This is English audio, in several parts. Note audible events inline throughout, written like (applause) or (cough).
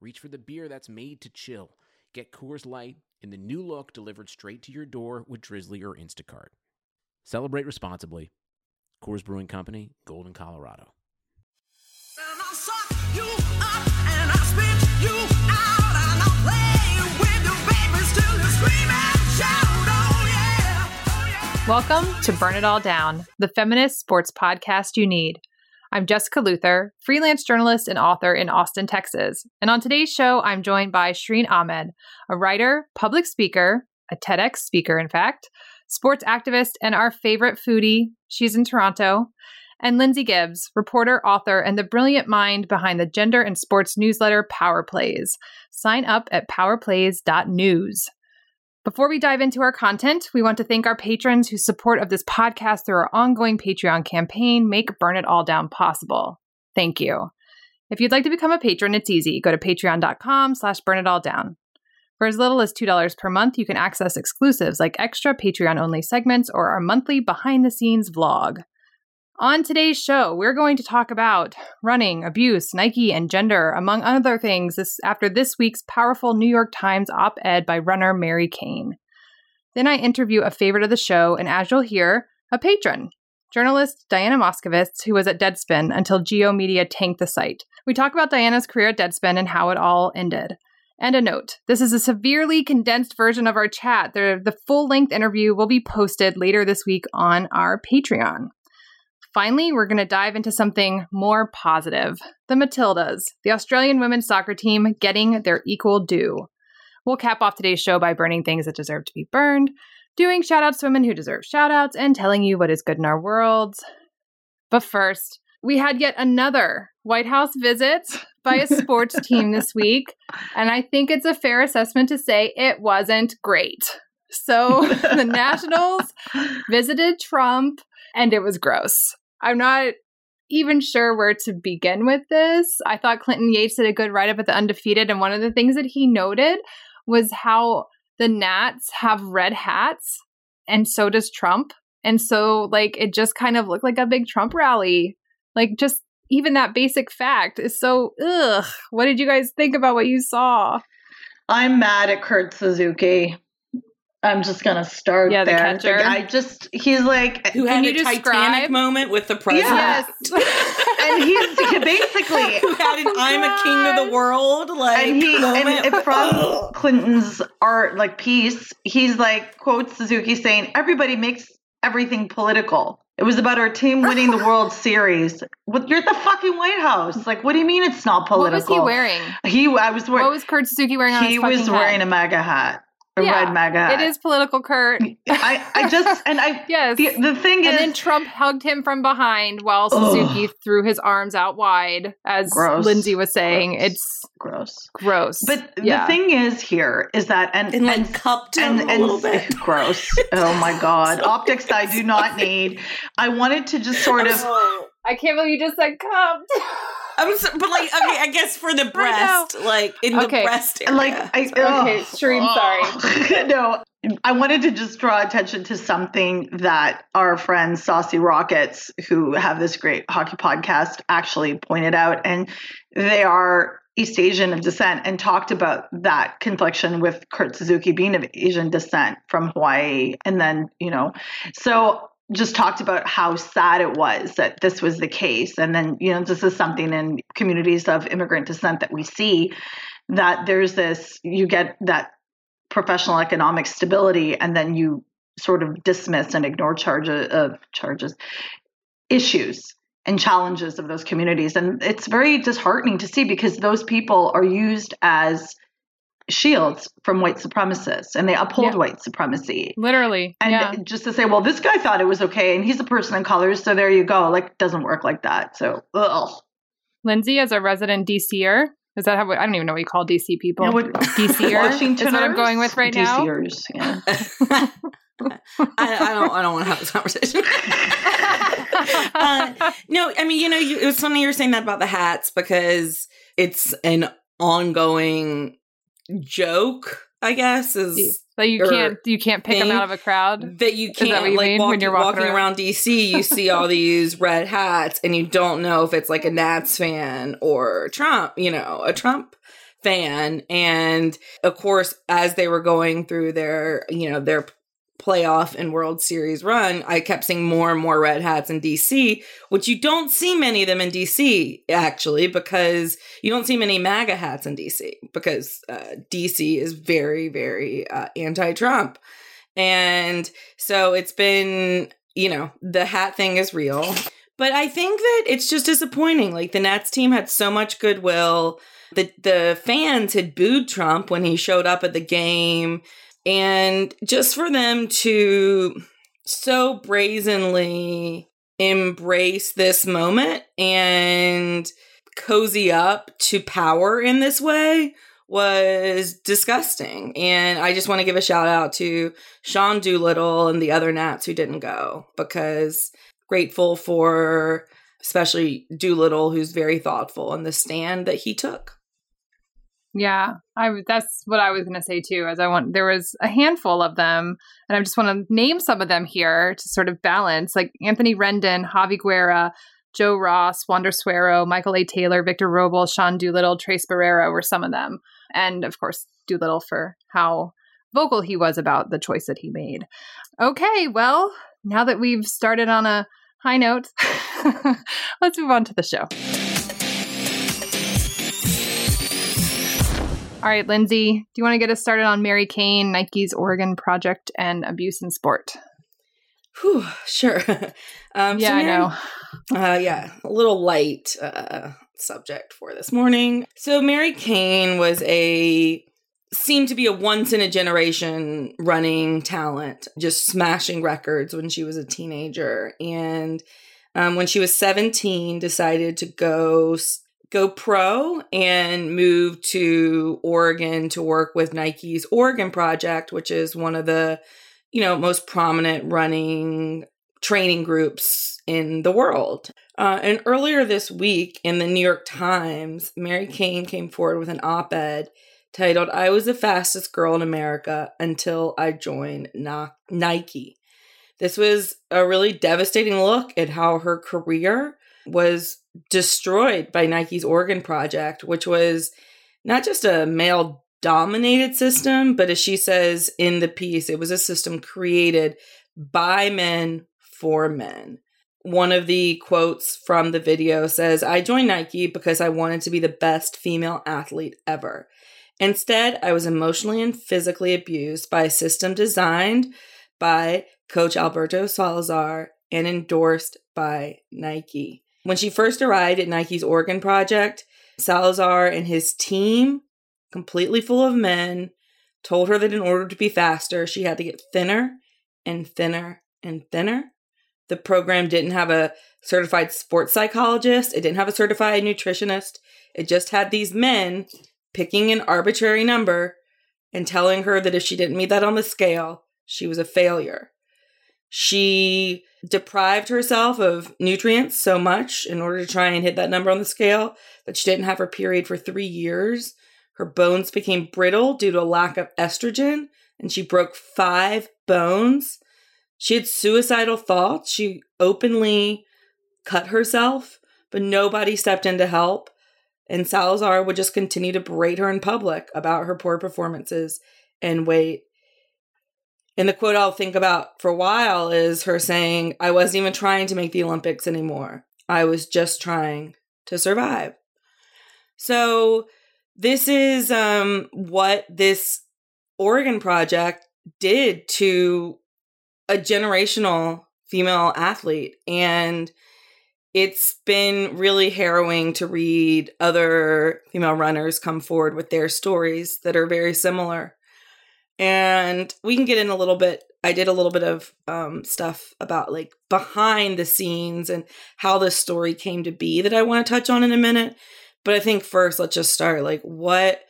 reach for the beer that's made to chill. Get Coors Light in the new look delivered straight to your door with Drizly or Instacart. Celebrate responsibly. Coors Brewing Company, Golden, Colorado. And I'll suck you up and I'll spit you out and I'll play with your babies till you scream and shout. Oh yeah, oh yeah. Welcome to Burn It All Down, the feminist sports podcast you need. I'm Jessica Luther, freelance journalist and author in Austin, Texas. And on today's show, I'm joined by Shireen Ahmed, a writer, public speaker, a TEDx speaker, in fact, sports activist, and our favorite foodie. She's in Toronto. And Lindsay Gibbs, reporter, author, and the brilliant mind behind the gender and sports newsletter Power Plays. Sign up at powerplays.news. Before we dive into our content, we want to thank our patrons whose support of this podcast through our ongoing Patreon campaign make Burn It All Down possible. Thank you. If you'd like to become a patron, it's easy. Go to patreon.com slash burn it all down. For as little as $2 per month, you can access exclusives like extra Patreon-only segments or our monthly behind-the-scenes vlog. On today's show, we're going to talk about running, abuse, Nike, and gender, among other things, this, after this week's powerful New York Times op ed by runner Mary Cain. Then I interview a favorite of the show, and as you'll hear, a patron, journalist Diana Moskovitz, who was at Deadspin until G/O Media tanked the site. We talk about Diana's career at Deadspin and how it all ended. And a note this is a severely condensed version of our chat. The, the full length interview will be posted later this week on our Patreon. Finally, we're going to dive into something more positive the Matildas, the Australian women's soccer team getting their equal due. We'll cap off today's show by burning things that deserve to be burned, doing shout outs to women who deserve shout outs, and telling you what is good in our worlds. But first, we had yet another White House visit by a sports (laughs) team this week, and I think it's a fair assessment to say it wasn't great. So (laughs) the Nationals (laughs) visited Trump, and it was gross. I'm not even sure where to begin with this. I thought Clinton Yates did a good write up at the Undefeated, and one of the things that he noted was how the Nats have red hats, and so does Trump. And so, like, it just kind of looked like a big Trump rally. Like, just even that basic fact is so, ugh. What did you guys think about what you saw? I'm mad at Kurt Suzuki. I'm just gonna start Yeah, the there. catcher. I just he's like who had you a Titanic describe- moment with the president. Yes. (laughs) and he's basically (laughs) who had an oh "I'm a king of the world" like and he moment. and from (laughs) Clinton's art like piece, he's like quotes Suzuki saying, Everybody makes everything political. It was about our team winning the World Series. What you're at the fucking White House. Like, what do you mean it's not political? What was he wearing? He I was wearing What was Kurt Suzuki wearing on he his was fucking wearing head? a MAGA hat. A Yeah, red MAGA. It is political, Kurt. (laughs) I, I just and I (laughs) Yes. the, the thing and is and then Trump hugged him from behind while Suzuki threw his arms out wide, as Gross. Lindsay was saying. Gross. It's gross. gross. But yeah. the thing is here is that and and like and cupped him and, a and little bit. gross. Oh my (laughs) god. Optics I do not need. I wanted to just sort of I can't believe you just said cupped. I'm so, but like okay, I guess for the (laughs) breast, like in the breast area. like I Okay, oh. ugh. Shireen, sorry. (laughs) no, I wanted to just draw attention to something that our friends Saucy Rockets, who have this great hockey podcast, actually pointed out, and they are East Asian of descent, and talked about that confliction with Kurt Suzuki being of Asian descent from Hawaii, and then you know, so just talked about how sad it was that this was the case, and then you know, this is something in communities of immigrant descent that we see that there's this you get that professional economic stability and then you sort of dismiss and ignore charges of uh, charges issues and challenges of those communities. And it's very disheartening to see because those people are used as shields from white supremacists and they uphold Yeah. white supremacy Literally. and yeah. just to say well this guy thought it was okay and he's a person in color so there you go like doesn't work like that so ugh. Lindsay, as a resident DCer, Is that how? I don't even know what you call DC people. Yeah, what- DCer (laughs) is what I'm going with right now. DCers, yeah. (laughs) I, I don't. I don't want to have this conversation. (laughs) uh, no, I mean, you know, you, it was funny you were saying that about the hats because it's an ongoing joke. I guess is So you can't you can't pick them out of a crowd. that you can't what you like mean when you're walking walking around? around DC. You see all (laughs) these red hats, and you don't know if it's like a Nats fan or Trump. You know, a Trump fan. And of course, as they were going through their you know their playoff and World Series run, I kept seeing more and more red hats in DC, which you don't see many of them in DC actually, because you don't see many MAGA hats in DC because uh, DC is very, very uh, anti-Trump, and so it's been, you know, the hat thing is real. But I think that it's just disappointing. Like the Nats team had so much goodwill. The the fans had booed Trump when he showed up at the game. And just for them to so brazenly embrace this moment and cozy up to power in this way was disgusting. And I just want to give a shout out to Sean Doolittle and the other Nats who didn't go because grateful for especially Doolittle, who's very thoughtful in the stand that he took. Yeah, I that's what I was going to say too. As I want, there was a handful of them, and I just want to name some of them here to sort of balance, like Anthony Rendon, Javy Guerra, Joe Ross, Wander Suero, Michael A. Taylor, Victor Robles, Sean Doolittle, Tres Barrera were some of them, and of course Doolittle for how vocal he was about the choice that he made. Okay, well, now that we've started on a high note, (laughs) let's move on to the show. All right, Lindsay, do you want to get us started on Mary Cain, Nike's Oregon Project, and abuse in sport? Whew, sure. (laughs) um, yeah, I know. Uh, yeah, a little light uh, subject for this morning. So Mary Cain was a seemed to be a once in a generation running talent, just smashing records when she was a teenager, and um, when she was seventeen, decided to go go pro and move to Oregon to work with Nike's Oregon Project, which is one of the you know most prominent running training groups in the world. Uh, and earlier this week in the New York Times, Mary Cain came forward with an op ed titled, I was the fastest girl in America until I joined Nike. This was a really devastating look at how her career was destroyed by Nike's Oregon Project, which was not just a male dominated system, but as she says in the piece, it was a system created by men for men. One of the quotes from the video says, I joined Nike because I wanted to be the best female athlete ever. Instead, I was emotionally and physically abused by a system designed by Coach Alberto Salazar and endorsed by Nike. When she first arrived at Nike's Oregon Project, Salazar and his team, completely full of men, told her that in order to be faster, she had to get thinner and thinner and thinner. The program didn't have a certified sports psychologist, it didn't have a certified nutritionist. It just had these men picking an arbitrary number and telling her that if she didn't meet that on the scale, she was a failure. She deprived herself of nutrients so much in order to try and hit that number on the scale that she didn't have her period for three years. Her bones became brittle due to a lack of estrogen, and she broke five bones. She had suicidal thoughts. She openly cut herself, but nobody stepped in to help. And Salazar would just continue to berate her in public about her poor performances and weight. And the quote I'll think about for a while is her saying, I wasn't even trying to make the Olympics anymore. I was just trying to survive. So, this is um, what this Oregon project did to a generational female athlete. And it's been really harrowing to read other female runners come forward with their stories that are very similar. And we can get in a little bit. I did a little bit of um, stuff about like behind the scenes and how this story came to be that I want to touch on in a minute. But I think first let's just start like what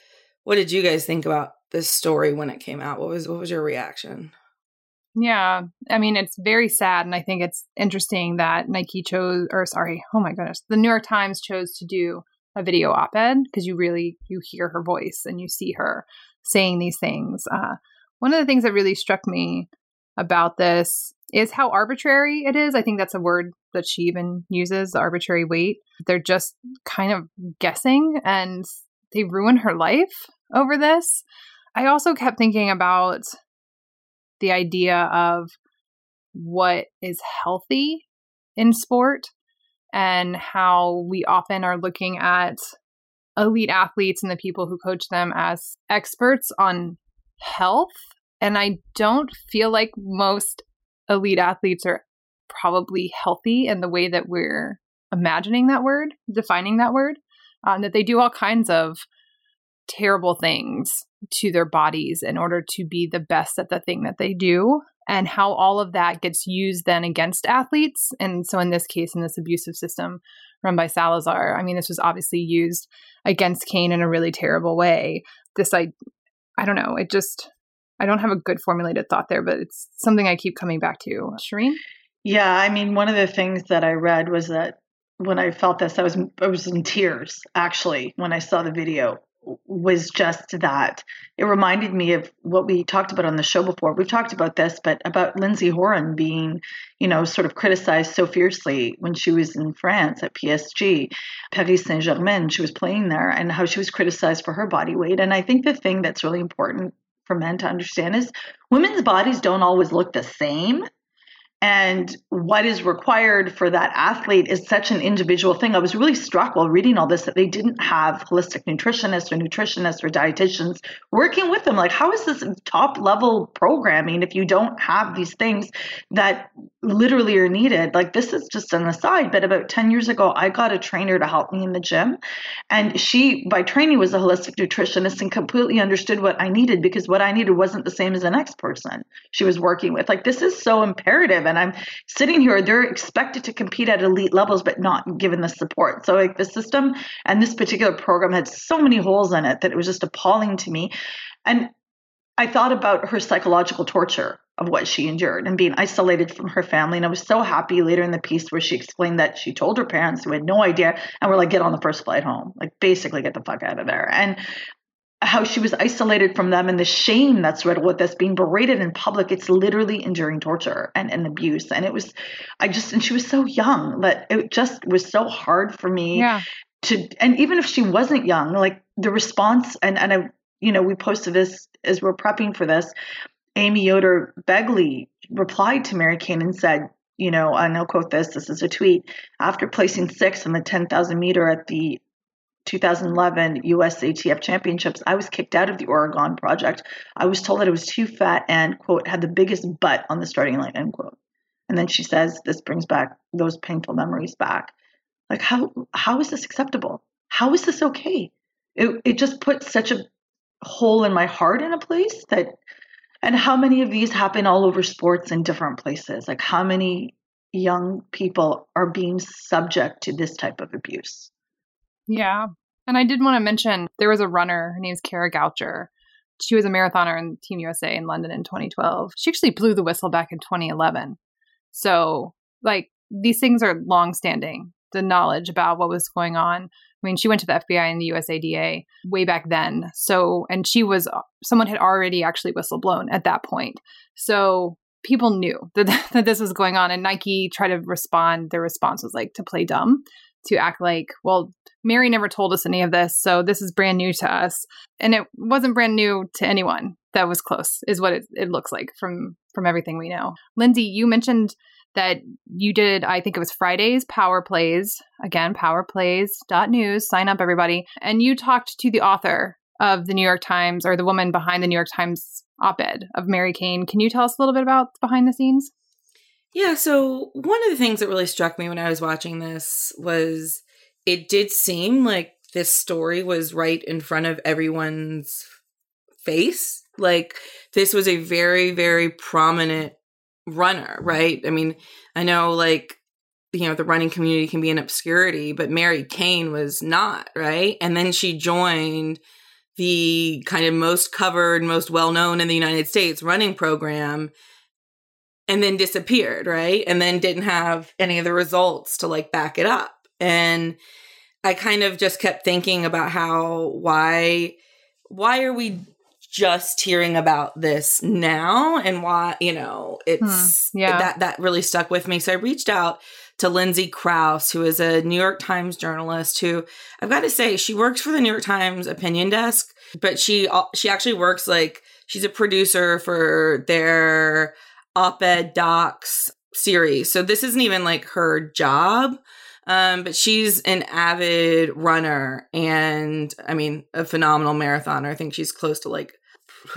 what did you guys think about this story when it came out? What was what was your reaction? Yeah. I mean, it's very sad. And I think it's interesting that Nike chose, or sorry, oh my goodness, the New York Times chose to do a video op ed because you really, you hear her voice and you see her saying these things. Uh, one of the things that really struck me about this is how arbitrary it is. I think that's a word that she even uses, arbitrary weight. They're just kind of guessing and they ruin her life over this. I also kept thinking about the idea of what is healthy in sport and how we often are looking at elite athletes and the people who coach them as experts on health. And I don't feel like most elite athletes are probably healthy in the way that we're imagining that word, defining that word, um, that they do all kinds of terrible things to their bodies in order to be the best at the thing that they do and how all of that gets used then against athletes and so in this case in this abusive system run by Salazar. I mean this was obviously used against Cain in a really terrible way. This I I don't know it just I don't have a good formulated thought there but it's something I keep coming back to. Shireen Yeah, I mean, one of the things that I read was that when I felt this, I was I was in tears actually when I saw the video. Was just that it reminded me of what we talked about on the show before. We've talked about this, but about Lindsey Horan being, you know, sort of criticized so fiercely when she was in France at PSG, Paris Saint Germain. She was playing there, and how she was criticized for her body weight. And I think the thing that's really important for men to understand is women's bodies don't always look the same and what is required for that athlete is such an individual thing. I was really struck while reading all this that they didn't have holistic nutritionists or nutritionists or dietitians working with them. Like, how is this top level programming if you don't have these things that literally are needed? Like, this is just an aside, but about 10 years ago, I got a trainer to help me in the gym. And she, by training, was a holistic nutritionist and completely understood what I needed because what I needed wasn't the same as the next person she was working with. Like, this is so imperative and I'm sitting here, they're expected to compete at elite levels, but not given the support. So, like, the system and this particular program had so many holes in it that it was just appalling to me. And I thought about her psychological torture of what she endured and being isolated from her family. And I was so happy later in the piece where she explained that she told her parents who had no idea and were like, get on the first flight home, like basically get the fuck out of there. And how she was isolated from them and the shame that's riddled with this being berated in public. It's literally enduring torture and, and abuse. And it was i just and she was so young that it just was so hard for me yeah. to and even if she wasn't young like the response and and i you know we posted this as we're prepping for this. Amy yoder begley replied to mary cain and said you know and i'll quote this this is a tweet after placing sixth in the 10000 meter at the 2011 USATF championships, I was kicked out of the Oregon project. I was told that it was too fat and, quote, had the biggest butt on the starting line, end quote. And then she says, this brings back those painful memories back. Like, how how is this acceptable? How is this okay? It, it just puts such a hole in my heart in a place that, and how many of these happen all over sports in different places? Like, how many young people are being subject to this type of abuse? Yeah. And I did want to mention there was a runner. Her name's Kara Goucher. She was a marathoner in Team USA in London in 2012. She actually blew the whistle back in 2011. So, like, these things are long standing, the knowledge about what was going on. I mean, she went to the FBI and the USADA way back then. So, and she was, uh, someone had already actually whistle blown at that point. So, people knew that, (laughs) that this was going on. And Nike tried to respond. Their response was like to play dumb, to act like, well, Mary never told us any of this, so this is brand new to us. And it wasn't brand new to anyone that was close, is what it, it looks like from from everything we know. Lindsay, you mentioned that you did, I think it was Friday's Power Plays. Again, powerplays.news. Sign up, everybody. And you talked to the author of the New York Times or the woman behind the New York Times op ed of Mary Cain. Can you tell us a little bit about behind the scenes? Yeah, so one of the things that really struck me when I was watching this was it did seem like this story was right in front of everyone's face. Like this was a very, very prominent runner, right? I mean, I know like you know the running community can be in obscurity but mary cain was not right and then she joined the kind of most covered most well known in the united states running program and then disappeared right? And then didn't have any of the results to like back it up. And i kind of just kept thinking about how why why are we just hearing about this now? And why you know it's Hmm, yeah. that that really stuck with me. So i reached out to lindsay crouse who is a new york times journalist who i've got to say she works for the new york times opinion desk but she she actually works like she's a producer for their op-ed docs series so this isn't even like her job um, but she's an avid runner and I mean a phenomenal marathoner. I think she's close to like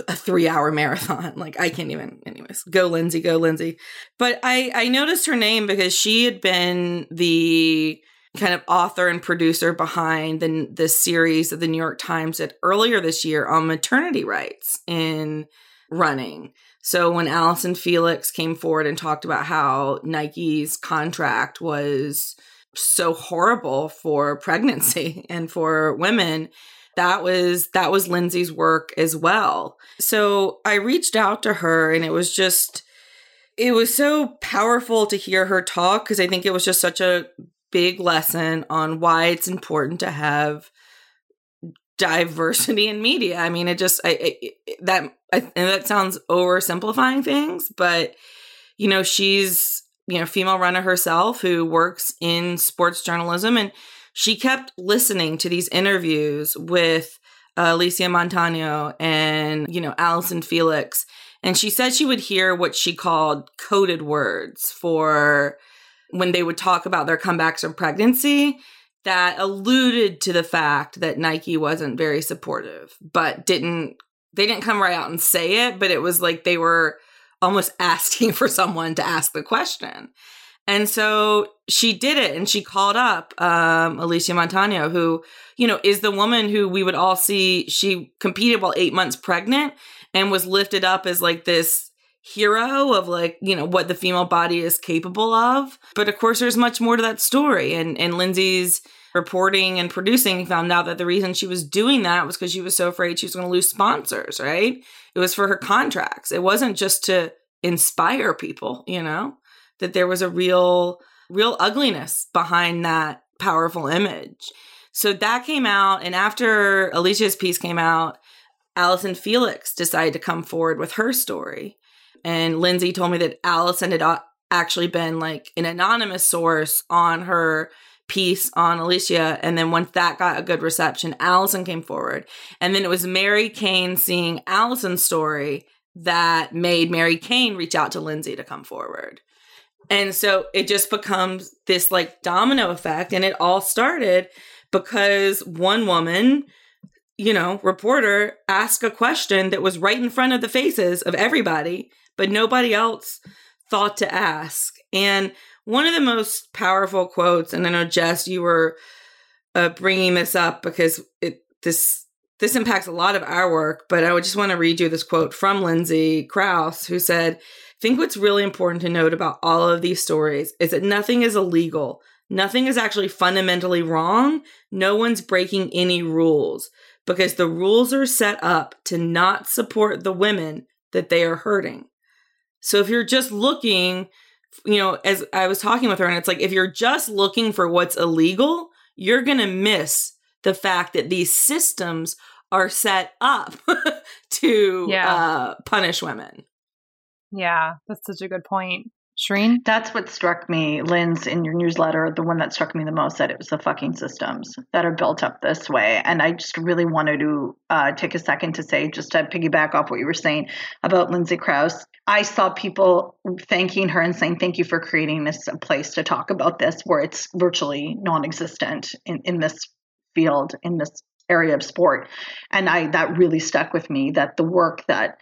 a three hour marathon. (laughs) Like I can't even anyways. Go Lindsay, go Lindsay. But I I noticed her name because she had been the kind of author and producer behind the the series that the New York Times did earlier this year on maternity rights in running. So when Allyson Felix came forward and talked about how Nike's contract was so horrible for pregnancy (laughs) and for women, that was that was Lindsay's work as well. So I reached out to her and it was just it was so powerful to hear her talk because I think it was just such a big lesson on why it's important to have diversity in media. I mean, it just I, that I, and that sounds oversimplifying things, but you know, she's you know female runner herself who works in sports journalism, and she kept listening to these interviews with uh, Alysia Montano and you know Allyson Felix, and she said she would hear what she called coded words for when they would talk about their comebacks from pregnancy that alluded to the fact that Nike wasn't very supportive, but didn't they didn't come right out and say it, but it was like they were almost (laughs) asking for someone to ask the question. And so she did it and she called up um, Alysia Montano, who, you know, is the woman who we would all see. She competed while eight months pregnant and was lifted up as like this hero of like, you know, what the female body is capable of. But of course, there's much more to that story. And, and Lindsay's reporting and producing found out that the reason she was doing that was because she was so afraid she was going to lose sponsors, right? It was for her contracts. It wasn't just to inspire people, you know? that there was a real real ugliness behind that powerful image. So that came out and after Alysia's piece came out, Allyson Felix decided to come forward with her story. And Lindsay told me that Allyson had actually been like an anonymous source on her piece on Alysia. And then once that got a good reception, Allyson came forward. And then it was Mary Cain seeing Allyson's story that made Mary Cain reach out to Lindsay to come forward. And so it just becomes this like domino effect. And it all started because one woman, you know, reporter asked a question that was right in front of the faces of everybody, but nobody else thought to ask. And one of the most powerful quotes, and I know Jess, you were uh, bringing this up because it this this impacts a lot of our work, but I would just want to read you this quote from Lindsay Crouse, who said, I think what's really important to note about all of these stories is that nothing is illegal. Nothing is actually fundamentally wrong. No one's breaking any rules because the rules are set up to not support the women that they are hurting. So if you're just looking, you know, as I was talking with her, and it's like, if you're just looking for what's illegal, you're going to miss the fact that these systems are set up (laughs) to Yeah. uh, punish women. Yeah, that's such a good point. That's what struck me, Lynn's, in your newsletter. The one that struck me the most that it was the fucking systems that are built up this way. And I just really wanted to uh, take a second to say, just to piggyback off what you were saying about Lindsay Crouse. I saw people thanking her and saying, Thank you for creating this place to talk about this, where it's virtually non existent in, in this field, in this area of sport. And I that really stuck with me that the work that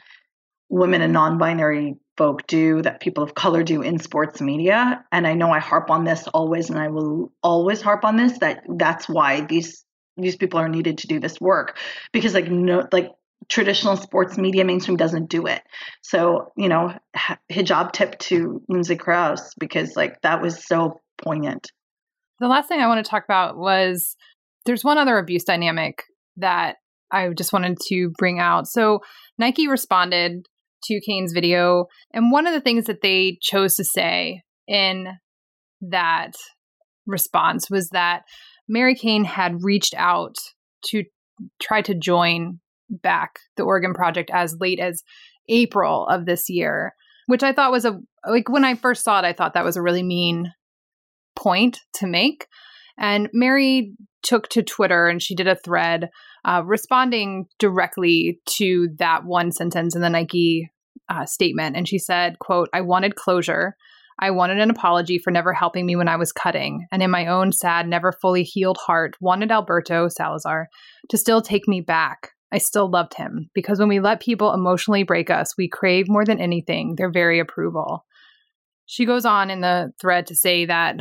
women and non-binary folk do that people of color do in sports media and i know i harp on this always and i will always harp on this that that's why these these people are needed to do this work because like no like traditional sports media mainstream doesn't do it so you know hijab tip to lindsay crouse because like that was so poignant. The last thing I want to talk about was there's one other abuse dynamic that I just wanted to bring out. So Nike responded to Cain's video, and one of the things that they chose to say in that response was that Mary Cain had reached out to try to join back the Oregon Project as late as April of this year, which I thought was a like when I first saw it, I thought that was a really mean point to make. And Mary took to Twitter and she did a thread uh, responding directly to that one sentence in the Nike uh, statement. And she said, quote, I wanted closure. I wanted an apology for never helping me when I was cutting, and in my own sad, never fully healed heart, wanted Alberto Salazar to still take me back. I still loved him because when we let people emotionally break us, we crave more than anything their very approval. She goes on in the thread to say that,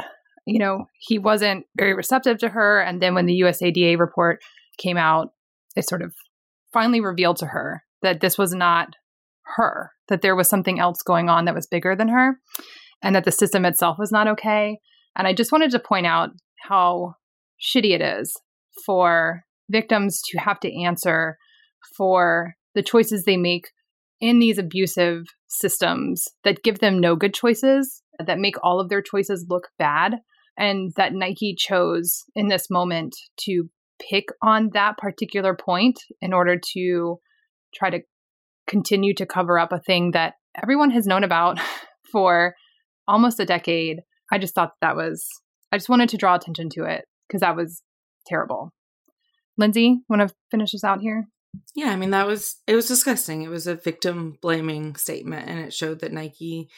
you know, he wasn't very receptive to her. And then when the USADA report came out, it sort of finally revealed to her that this was not her, that there was something else going on that was bigger than her and that the system itself was not okay. And I just wanted to point out how shitty it is for victims to have to answer for the choices they make in these abusive systems that give them no good choices, that make all of their choices look bad, and that Nike chose in this moment to pick on that particular point in order to try to continue to cover up a thing that everyone has known about (laughs) for almost a decade. I just thought that was, I just wanted to draw attention to it because that was terrible. Lindsay, want to finish us out here? Yeah, I mean that was it was disgusting. It was a victim blaming statement and it showed that Nike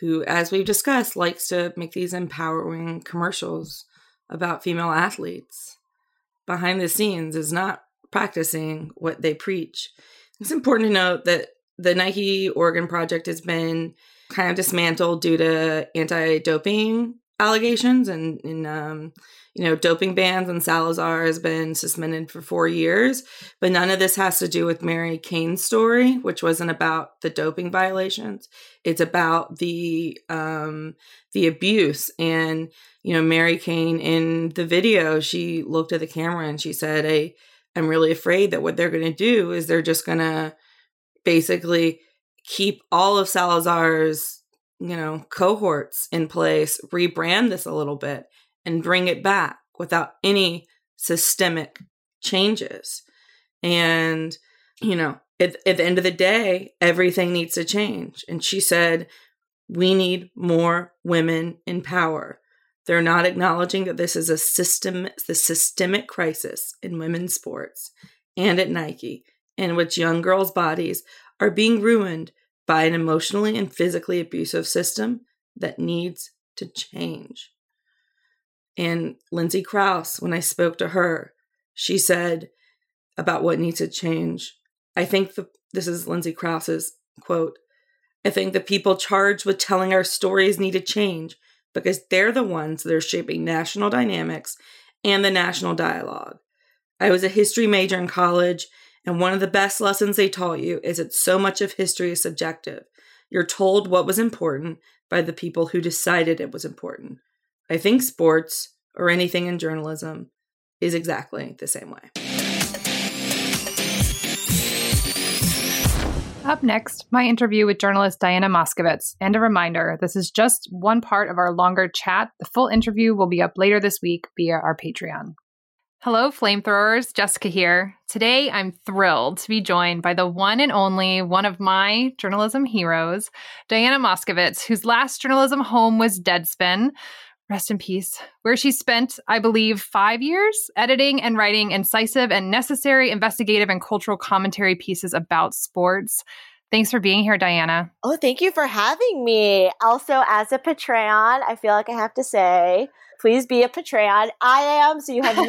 who as we've discussed likes to make these empowering commercials about female athletes behind the scenes is not practicing what they preach. It's important to note that the Nike Oregon project has been kind of dismantled due to anti-doping allegations and in um, you know doping bans and Salazar has been suspended for four years. But none of this has to do with Mary Cain's story, which wasn't about the doping violations. It's about the um, the abuse and you know Mary Cain in the video. She looked at the camera and she said, "I I'm really afraid that what they're going to do is they're just going to basically." keep all of Salazar's, you know, cohorts in place, rebrand this a little bit and bring it back without any systemic changes. And, you know, at, at the end of the day, everything needs to change. And she said, we need more women in power. They're not acknowledging that this is a system, the systemic crisis in women's sports and at Nike, in which young girls' bodies are being ruined by an emotionally and physically abusive system that needs to change. And Lindsay Crouse, when I spoke to her, she said about what needs to change. I think the, this is Lindsay Crouse's quote. I think the people charged with telling our stories need to change because they're the ones that are shaping national dynamics and the national dialogue. I was a history major in college and one of the best lessons they taught you is that so much of history is subjective. You're told what was important by the people who decided it was important. I think sports, or anything in journalism, is exactly the same way. Up next, my interview with journalist Diana Moskovitz. And a reminder this is just one part of our longer chat. The full interview will be up later this week via our Patreon. Hello, flamethrowers. Jessica here. Today, I'm thrilled to be joined by the one and only one of my journalism heroes, Diana Moskovitz, whose last journalism home was Deadspin. Rest in peace, where she spent, I believe, five years editing and writing incisive and necessary investigative and cultural commentary pieces about sports. Thanks for being here, Diana. Oh, thank you for having me. Also, as a Patreon, I feel like I have to say, please be a Patreon. I am, so you have no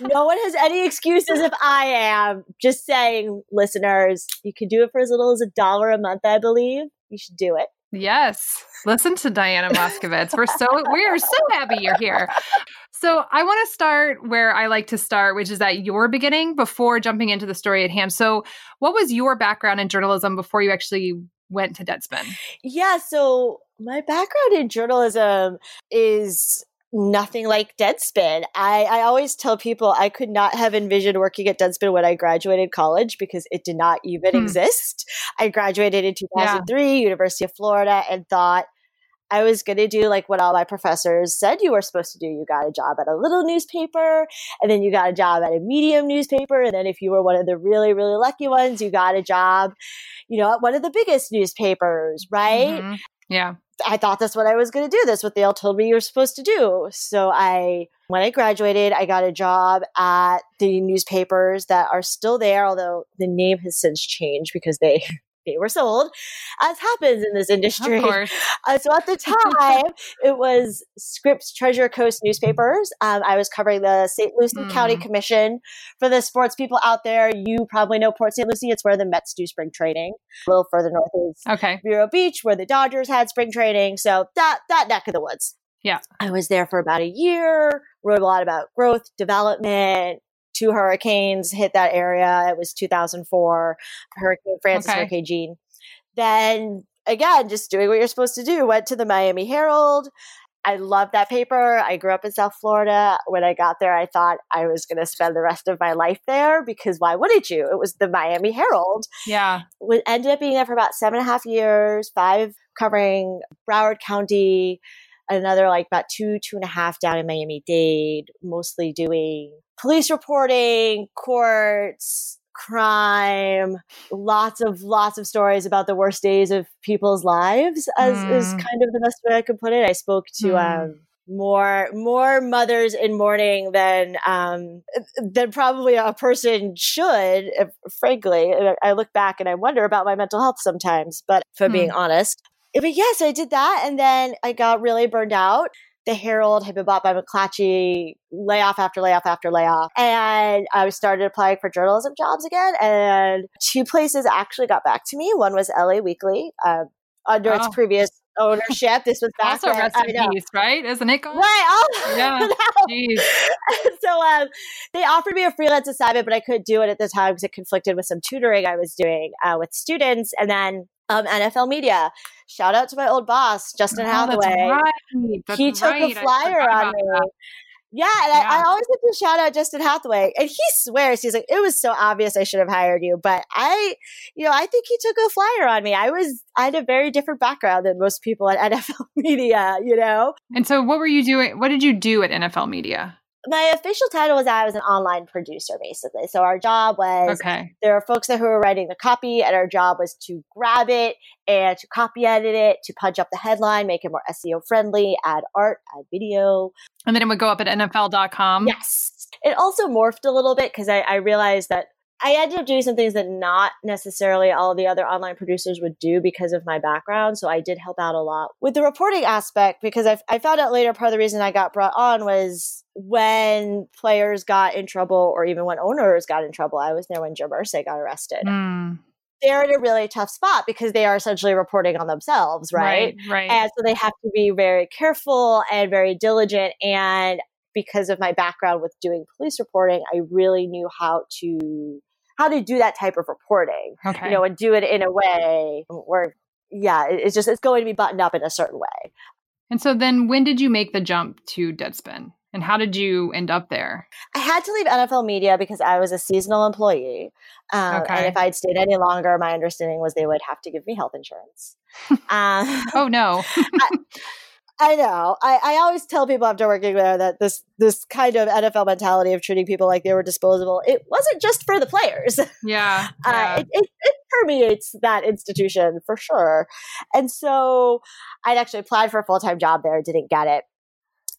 (laughs) no one has any excuses if I am. Just saying, listeners, you can do it for as little as a dollar a month, I believe. You should do it. Yes. Listen to Diana Moskovitz. We're so we are so happy you're here. So I want to start where I like to start, which is at your beginning before jumping into the story at hand. So what was your background in journalism before you actually went to Deadspin? Yeah, so my background in journalism is nothing like Deadspin. I, I always tell people I could not have envisioned working at Deadspin when I graduated college because it did not even Hmm. exist. I graduated in 2003, University of Florida, and thought I was going to do like what all my professors said you were supposed to do. You got a job at a little newspaper, and then you got a job at a medium newspaper. And then if you were one of the really, really lucky ones, you got a job, you know, at one of the biggest newspapers, right? Mhm. Yeah. I thought that's what I was going to do. That's what they all told me you were supposed to do. So I, when I graduated, I got a job at the newspapers that are still there, although the name has since changed because they they were sold, as happens in this industry. Of (laughs) course. Uh, so at the time, it was Scripps Treasure Coast newspapers. Um, I was covering the St. Lucie County Hmm. Commission. For the sports people out there, you probably know Port St. Lucie. It's where the Mets do spring training. A little further north is Okay. Vero Beach, where the Dodgers had spring training. So that that neck of the woods. Yeah. I was there for about a year. Wrote a lot about growth, development. Two hurricanes hit that area. It was 2004. Hurricane Frances, Okay. Hurricane Jeanne. Then again, just doing what you're supposed to do. Went to the Miami Herald. I love that paper. I grew up in South Florida. When I got there, I thought I was going to spend the rest of my life there because why wouldn't you? It was the Miami Herald Yeah. wa- ended up being there for about seven and a half years, five covering Broward County, another like about two, two and a half down in Miami Dade, mostly doing police reporting, courts, crime, lots of lots of stories about the worst days of people's lives, as is Mm. kind of the best way I could put it. I spoke to Mm. um more more mothers in mourning than um than probably a person should if, frankly I- look back and i wonder about my mental health sometimes but for i'm being honest but yes i did that and then i got really burned out the herald had been bought by mcclatchy layoff after layoff after layoff and i started applying for journalism jobs again and two places actually got back to me one was la weekly uh, under its Oh. previous ownership this was (laughs) back Also, rest in peace, right? Isn't it? Gone? Right. Oh, (laughs) Yeah. no. Jeez. (laughs) so um, they offered me a freelance assignment, but I couldn't do it at the time because it conflicted with some tutoring I was doing uh, with students. And then um, NFL Media. Shout out to my old boss, Justin Oh, Hathaway. right. He took right. a flyer on me. that. Yeah, and I, I always have to shout out Justin Hathaway. And he swears, he's like, it was so obvious I should have hired you. But I, you know, I think he took a flyer on me. I was, I had a very different background than most people at (laughs) NFL media, you know? And so, what were you doing? What did you do at NFL Media? My official title was I was an online producer, basically. So our job was Okay. there are folks that who were writing the copy, and our job was to grab it and to copy edit it, to punch up the headline, make it more SEO friendly, add art, add video. And then it would go up at NFL.com. Yes. It also morphed a little bit because I, I realized that I ended up doing some things that not necessarily all the other online producers would do because of my background. So I did help out a lot with the reporting aspect because I, I found out later part of the reason I got brought on was when players got in trouble or even when owners got in trouble. I was there when Jim Irsay got arrested. Mm, They're in a really tough spot because they are essentially reporting on themselves, right? right. Right. And so they have to be very careful and very diligent. And because of my background with doing police reporting, I really knew how to how to do that type of reporting, okay. you know, and do it in a way where, yeah, it's just it's going to be buttoned up in a certain way. and so then, when did you make the jump to Deadspin? And how did you end up there? I had to leave NFL media because I was a seasonal employee, um, Okay. and if I'd stayed any longer, my understanding was they would have to give me health insurance. (laughs) um, Oh no. (laughs) I know. I, I always tell people after working there that this this kind of NFL mentality of treating people like they were disposable, it wasn't just for the players. (laughs) yeah. Uh, it, it, it permeates that institution for sure. And so I'd actually applied for a full time job there, didn't get it.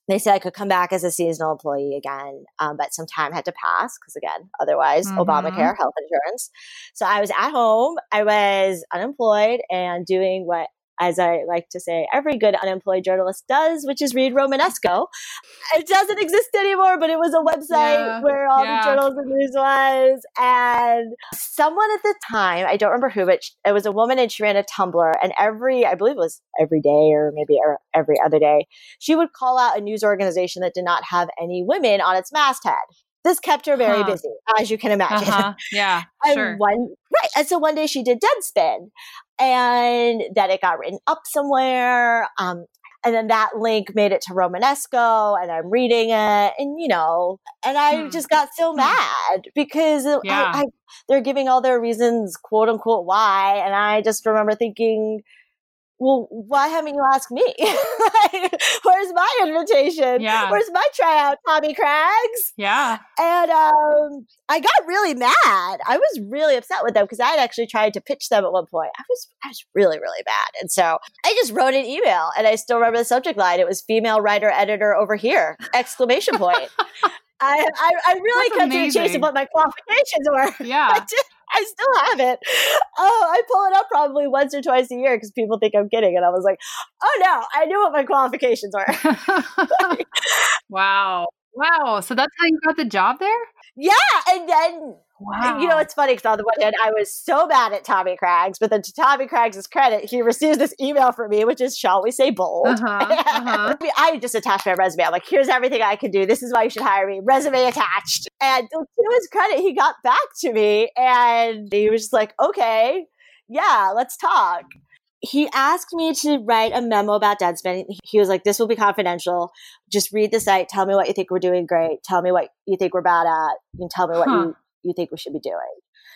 They said I could come back as a seasonal employee again, um, but some time had to pass because, again, otherwise, Mhm. Obamacare, health insurance. So I was at home. I was unemployed and doing what, as I like to say, every good unemployed journalist does, which is read Romenesko. It doesn't exist anymore, but it was a website Yeah, where all yeah. the journalism news was. And someone at the time, I don't remember who, but it was a woman and she ran a Tumblr. And every, I believe it was every day or maybe er- every other day, she would call out a news organization that did not have any women on its masthead. This kept her very Huh. busy, as you can imagine. Uh-huh. Yeah. (laughs) And Sure. one right, and so one day she did Deadspin, and that it got written up somewhere. Um, And then that link made it to Romenesko, and I'm reading it, and you know, and I Hmm. just got so Hmm. mad because I- I, they're giving all their reasons, quote unquote, why, and I just remember thinking, well, why haven't you asked me? (laughs) Where's my invitation? Yeah. Where's my tryout, Tommy Craggs? Yeah. And um, I got really mad. I was really upset with them because I had actually tried to pitch them at one point. I was I was really really bad, and so I just wrote an email, and I still remember the subject line. It was "female writer editor over here!" exclamation point. (laughs) I, I I really That's cut to the chase amazing. of what my qualifications were. (laughs) I, Yeah. did, I still have it. Oh, I pull it up probably once or twice a year because people think I'm kidding, and I was like, "Oh no, I knew what my qualifications were." (laughs) wow. Wow. So that's how you got the job there? yeah, and then Wow. You know, it's funny because on the one hand, I was so mad at Tommy Craggs, but then to Tommy Craggs' credit, he receives this email from me, which is, shall we say, bold. Uh-huh, uh-huh. (laughs) I just attached my resume. I'm like, here's everything I can do. This is why you should hire me. Resume attached. And to his credit, he got back to me and he was just like, okay, yeah, let's talk. He asked me to write a memo about Deadspin. He was like, this will be confidential. Just read the site. Tell me what you think we're doing great. Tell me what you think we're bad at. And tell me what Huh. you, you think we should be doing.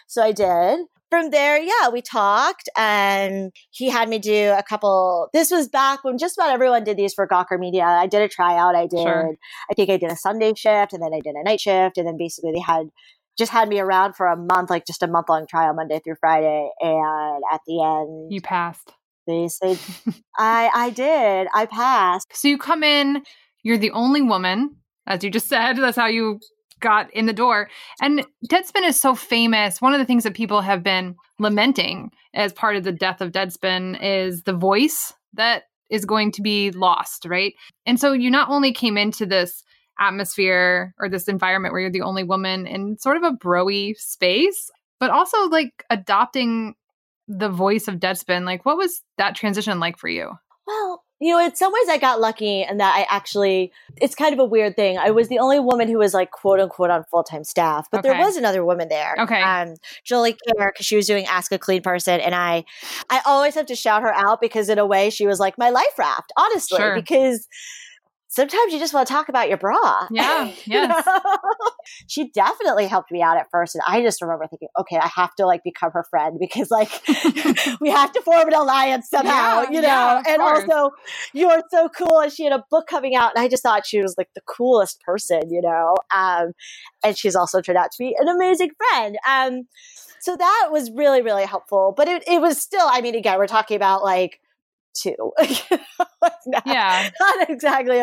So I did. From there, yeah, we talked and he had me do a couple. This was back when just about everyone did these for Gawker Media. I did a tryout. I did, Sure. I think I did a Sunday shift and then I did a night shift. And then basically they had just had me around for a month, like just a month long trial, Monday through Friday. And at the end, You passed. they said, (laughs) I, I did. I passed. So you come in, you're the only woman, as you just said. That's how you got in the door. And Deadspin is so famous. One of the things that people have been lamenting as part of the death of Deadspin is the voice that is going to be lost, right? And so you not only came into this atmosphere or this environment where you're the only woman in sort of a broy space, but also like adopting the voice of Deadspin. Like, what was that transition like for you? Well, you know, in some ways I got lucky in that I actually, it's kind of a weird thing. I was the only woman who was like quote unquote on full time staff, but there was another woman there. Okay. Um, Jolie Kerr, because she was doing Ask a Clean Person. And I, I always have to shout her out because in a way she was like my life raft, honestly, Sure. because sometimes you just want to talk about your bra. (laughs) Yeah, You yes. know? (laughs) she definitely helped me out at first. And I just remember thinking, okay, I have to like become her friend because like (laughs) we have to form an alliance somehow, Yeah, you know? yeah, and course. also, you're so cool. And she had a book coming out. And I just thought she was like the coolest person, you know? Um, and she's also turned out to be an amazing friend. Um, so that was really, really helpful. But it, it was still, I mean, again, we're talking about like two. (laughs) (laughs) Not- Yeah. not exactly,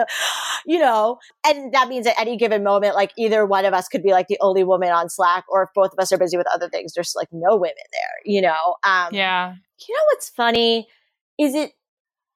you know, and that means at any given moment, like either one of us could be like the only woman on Slack, or if both of us are busy with other things, there's like no women there, you know. Um, Yeah. You know what's funny is it.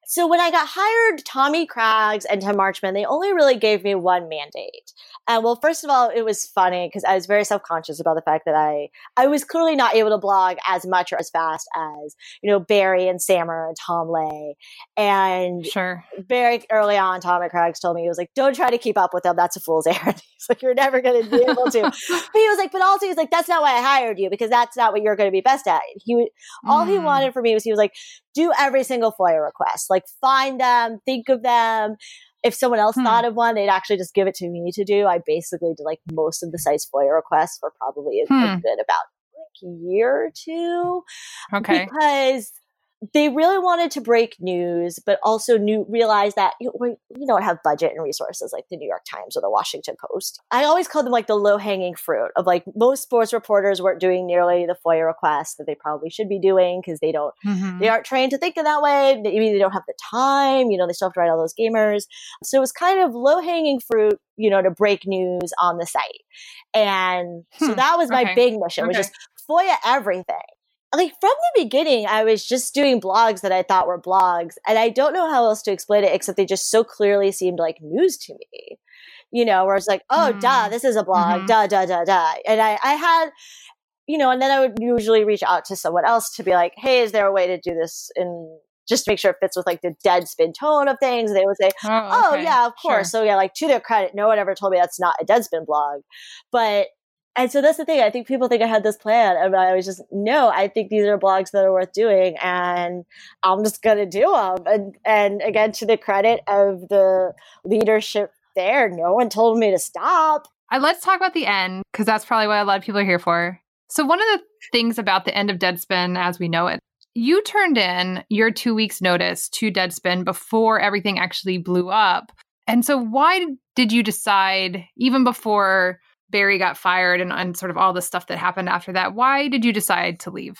So when I got hired, Tommy Craggs and Tim Marchman, they only really gave me one mandate. And well, first of all, it was funny because I was very self conscious about the fact that I I was clearly not able to blog as much or as fast as you know Barry and Samer and Tom Ley and Sure. very early on, Tommy Craggs told me he was like, "Don't try to keep up with them. That's a fool's errand." (laughs) He's like, "You're never going to be able to." (laughs) but he was like, "But also, he's like, that's not why I hired you because that's not what you're going to be best at." He would all he Mm. wanted for me was he was like, "Do every single FOIA request. Like, find them, think of them." If someone else Hmm. thought of one, they'd actually just give it to me to do. I basically did like most of the site's FOIA requests for probably a, a Hmm. good about like year or two Okay. because they really wanted to break news, but also knew realized that you know, we, we don't have budget and resources like the New York Times or the Washington Post. I always call them like the low hanging fruit of like most sports reporters weren't doing nearly the FOIA requests that they probably should be doing because they don't Mhm. they aren't trained to think in that way. Maybe they don't have the time. You know, they still have to write all those gamers. So it was kind of low hanging fruit, you know, to break news on the site. And so Hmm, that was my okay, big mission was just FOIA everything. Like from the beginning, I was just doing blogs that I thought were blogs. And I don't know how else to explain it except they just so clearly seemed like news to me. You know, where it's like, oh, Mm. duh, this is a blog, Mhm. duh, duh, duh, duh. And I, I had you know, and then I would usually reach out to someone else to be like, hey, is there a way to do this in just to make sure it fits with like the Deadspin tone of things? And they would say, oh, okay. yeah, of Sure. course. So yeah, like to their credit, no one ever told me that's not a Deadspin blog. But And so that's the thing. I think people think I had this plan, and I was just no. I think these are blogs that are worth doing, and I'm just gonna do them. And and again, to the credit of the leadership there, no one told me to stop. Uh, let's talk about the end because that's probably what a lot of people are here for. So, one of the things about the end of Deadspin as we know it, you turned in your two weeks' notice to Deadspin before everything actually blew up. And so, why did you decide, even before Barry got fired and, and sort of all the stuff that happened after that, why did you decide to leave?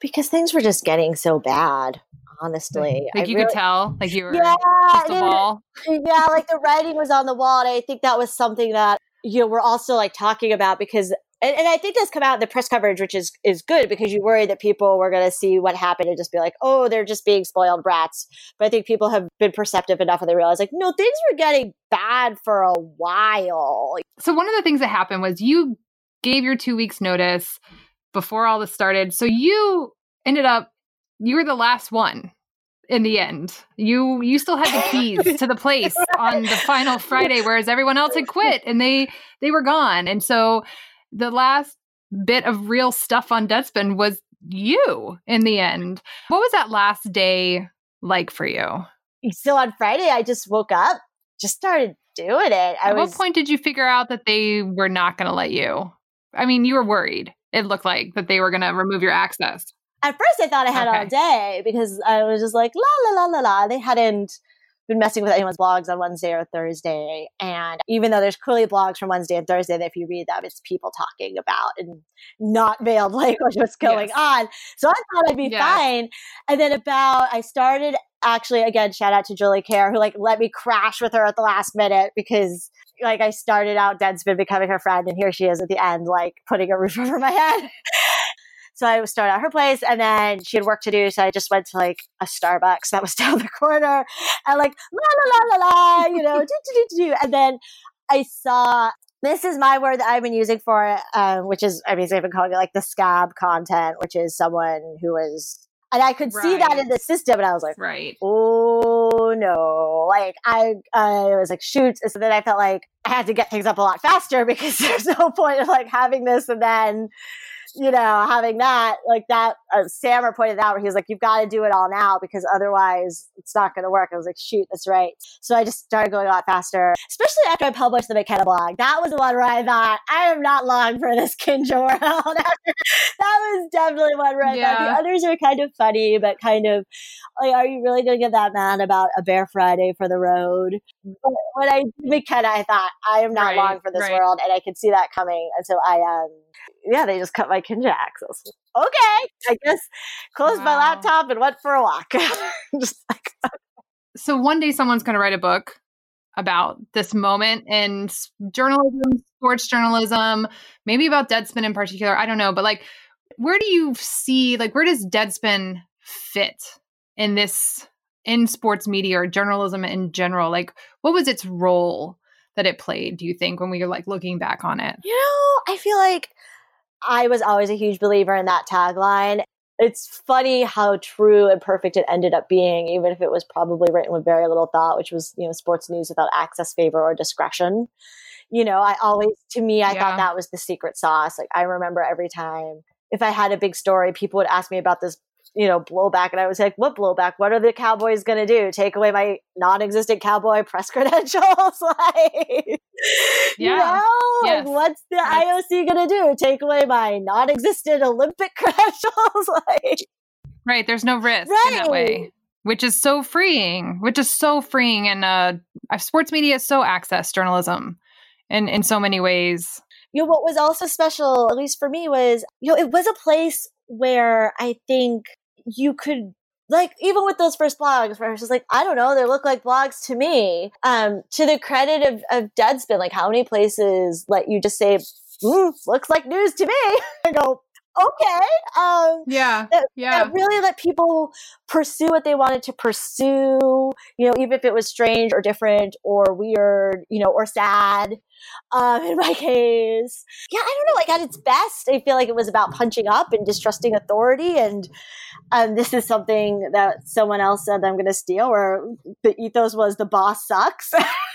Because things were just getting so bad. Honestly, Like I you really- could tell, like you were Yeah, it- ball. (laughs) yeah, like the writing was on the wall, and I think that was something that you know we're also like talking about because, and, and I think that's come out in the press coverage, which is is good because you worry that people were going to see what happened and just be like, oh, they're just being spoiled brats. But I think people have been perceptive enough, and they realize like, no, things were getting bad for a while. So one of the things that happened was you gave your two weeks notice before all this started. So you ended up you were the last one in the end. You you still had the keys to the place on the final (laughs) Friday, whereas everyone else had quit and they they were gone. And so the last bit of real stuff on Deadspin was you in the end. What was that last day like for you? So on Friday, I just woke up, just started doing it. I At was what point did you figure out that they were not going to let you? I mean, you were worried. It looked like that they were going to remove your access. at first I thought I had all day because I was just like la la la la la. They hadn't been messing with anyone's blogs on Wednesday or Thursday, and even though there's clearly blogs from Wednesday and Thursday that if you read them, it's people talking about and not veiled (laughs) language what's going Yes. on. So I thought I'd be Yes. fine. And then about I started actually again shout out to Jolie Kerr who like let me crash with her at the last minute because like I started out Deadspin becoming her friend and here she is at the end like putting a roof (laughs) over my head. So I was started at her place and then she had work to do. So I just went to like a Starbucks that was (laughs) down the corner and like la la la la la, you know, do, do, do, do. And then I saw this is my word that I've been using for it, um, which is I mean I've been calling it like the scab content, which is someone who is and I could see that in the system and I was like, Right. oh no like i i was like shoot so then i felt like i had to get things up a lot faster (laughs) because there's no point of like having this and then you know having that like that uh, samer pointed out where he was like you've got to do it all now because otherwise it's not going to work i was like shoot that's right so i just started going a lot faster especially after i published the mckenna blog that was the one where i thought i am not long for this kinja (laughs) world (laughs) that was definitely one where i thought the others are kind of funny but kind of like, are you really going to get that mad about a Bear Friday for the road? But when I did McKenna, I thought I am not Right, long for this right. world, and I could see that coming. And so I, um, yeah, they just cut my Kinja access. Okay, I guess closed my laptop and went for a walk. (laughs) just like So one day someone's going to write a book about this moment in journalism, sports journalism, maybe about Deadspin in particular. I don't know, but like, where do you see, like, where does Deadspin fit in this, in sports media or journalism in general? Like, what was its role that it played, do you think, when we were like looking back on it? you know, I feel like I was always a huge believer in that tagline. It's funny how true and perfect it ended up being, even if it was probably written with very little thought, which was, you know, sports news without access, favor, or discretion. You know, I always, to me, I Yeah. thought that was the secret sauce. Like, I remember every time if I had a big story, people would ask me about this, you know, blowback. And I was like, what blowback? What are the Cowboys going to do? Take away my non existent Cowboy press (laughs) credentials? (laughs) like, Yeah. know, Yes. like, what's the That's- IOC going to do? Take away my non existent Olympic (laughs) credentials? like, Right. There's no risk in that way, which is so freeing, which is so freeing. And uh, uh, sports media is so access journalism in, in so many ways. you know what was also special at least for me was you know it was a place where i think you could like even with those first blogs where i was just like i don't know they look like blogs to me. Um to the credit of, of deadspin like how many places let you just say mm, looks like news to me. (laughs) I go okay um Yeah. that, Yeah. that really let people pursue what they wanted to pursue you know even if it was strange or different or weird you know or sad um (laughs) in my case yeah i don't know like at its best i feel like it was about punching up and distrusting authority and um, this is something that someone else said that i'm going to steal where the ethos was the boss sucks (laughs)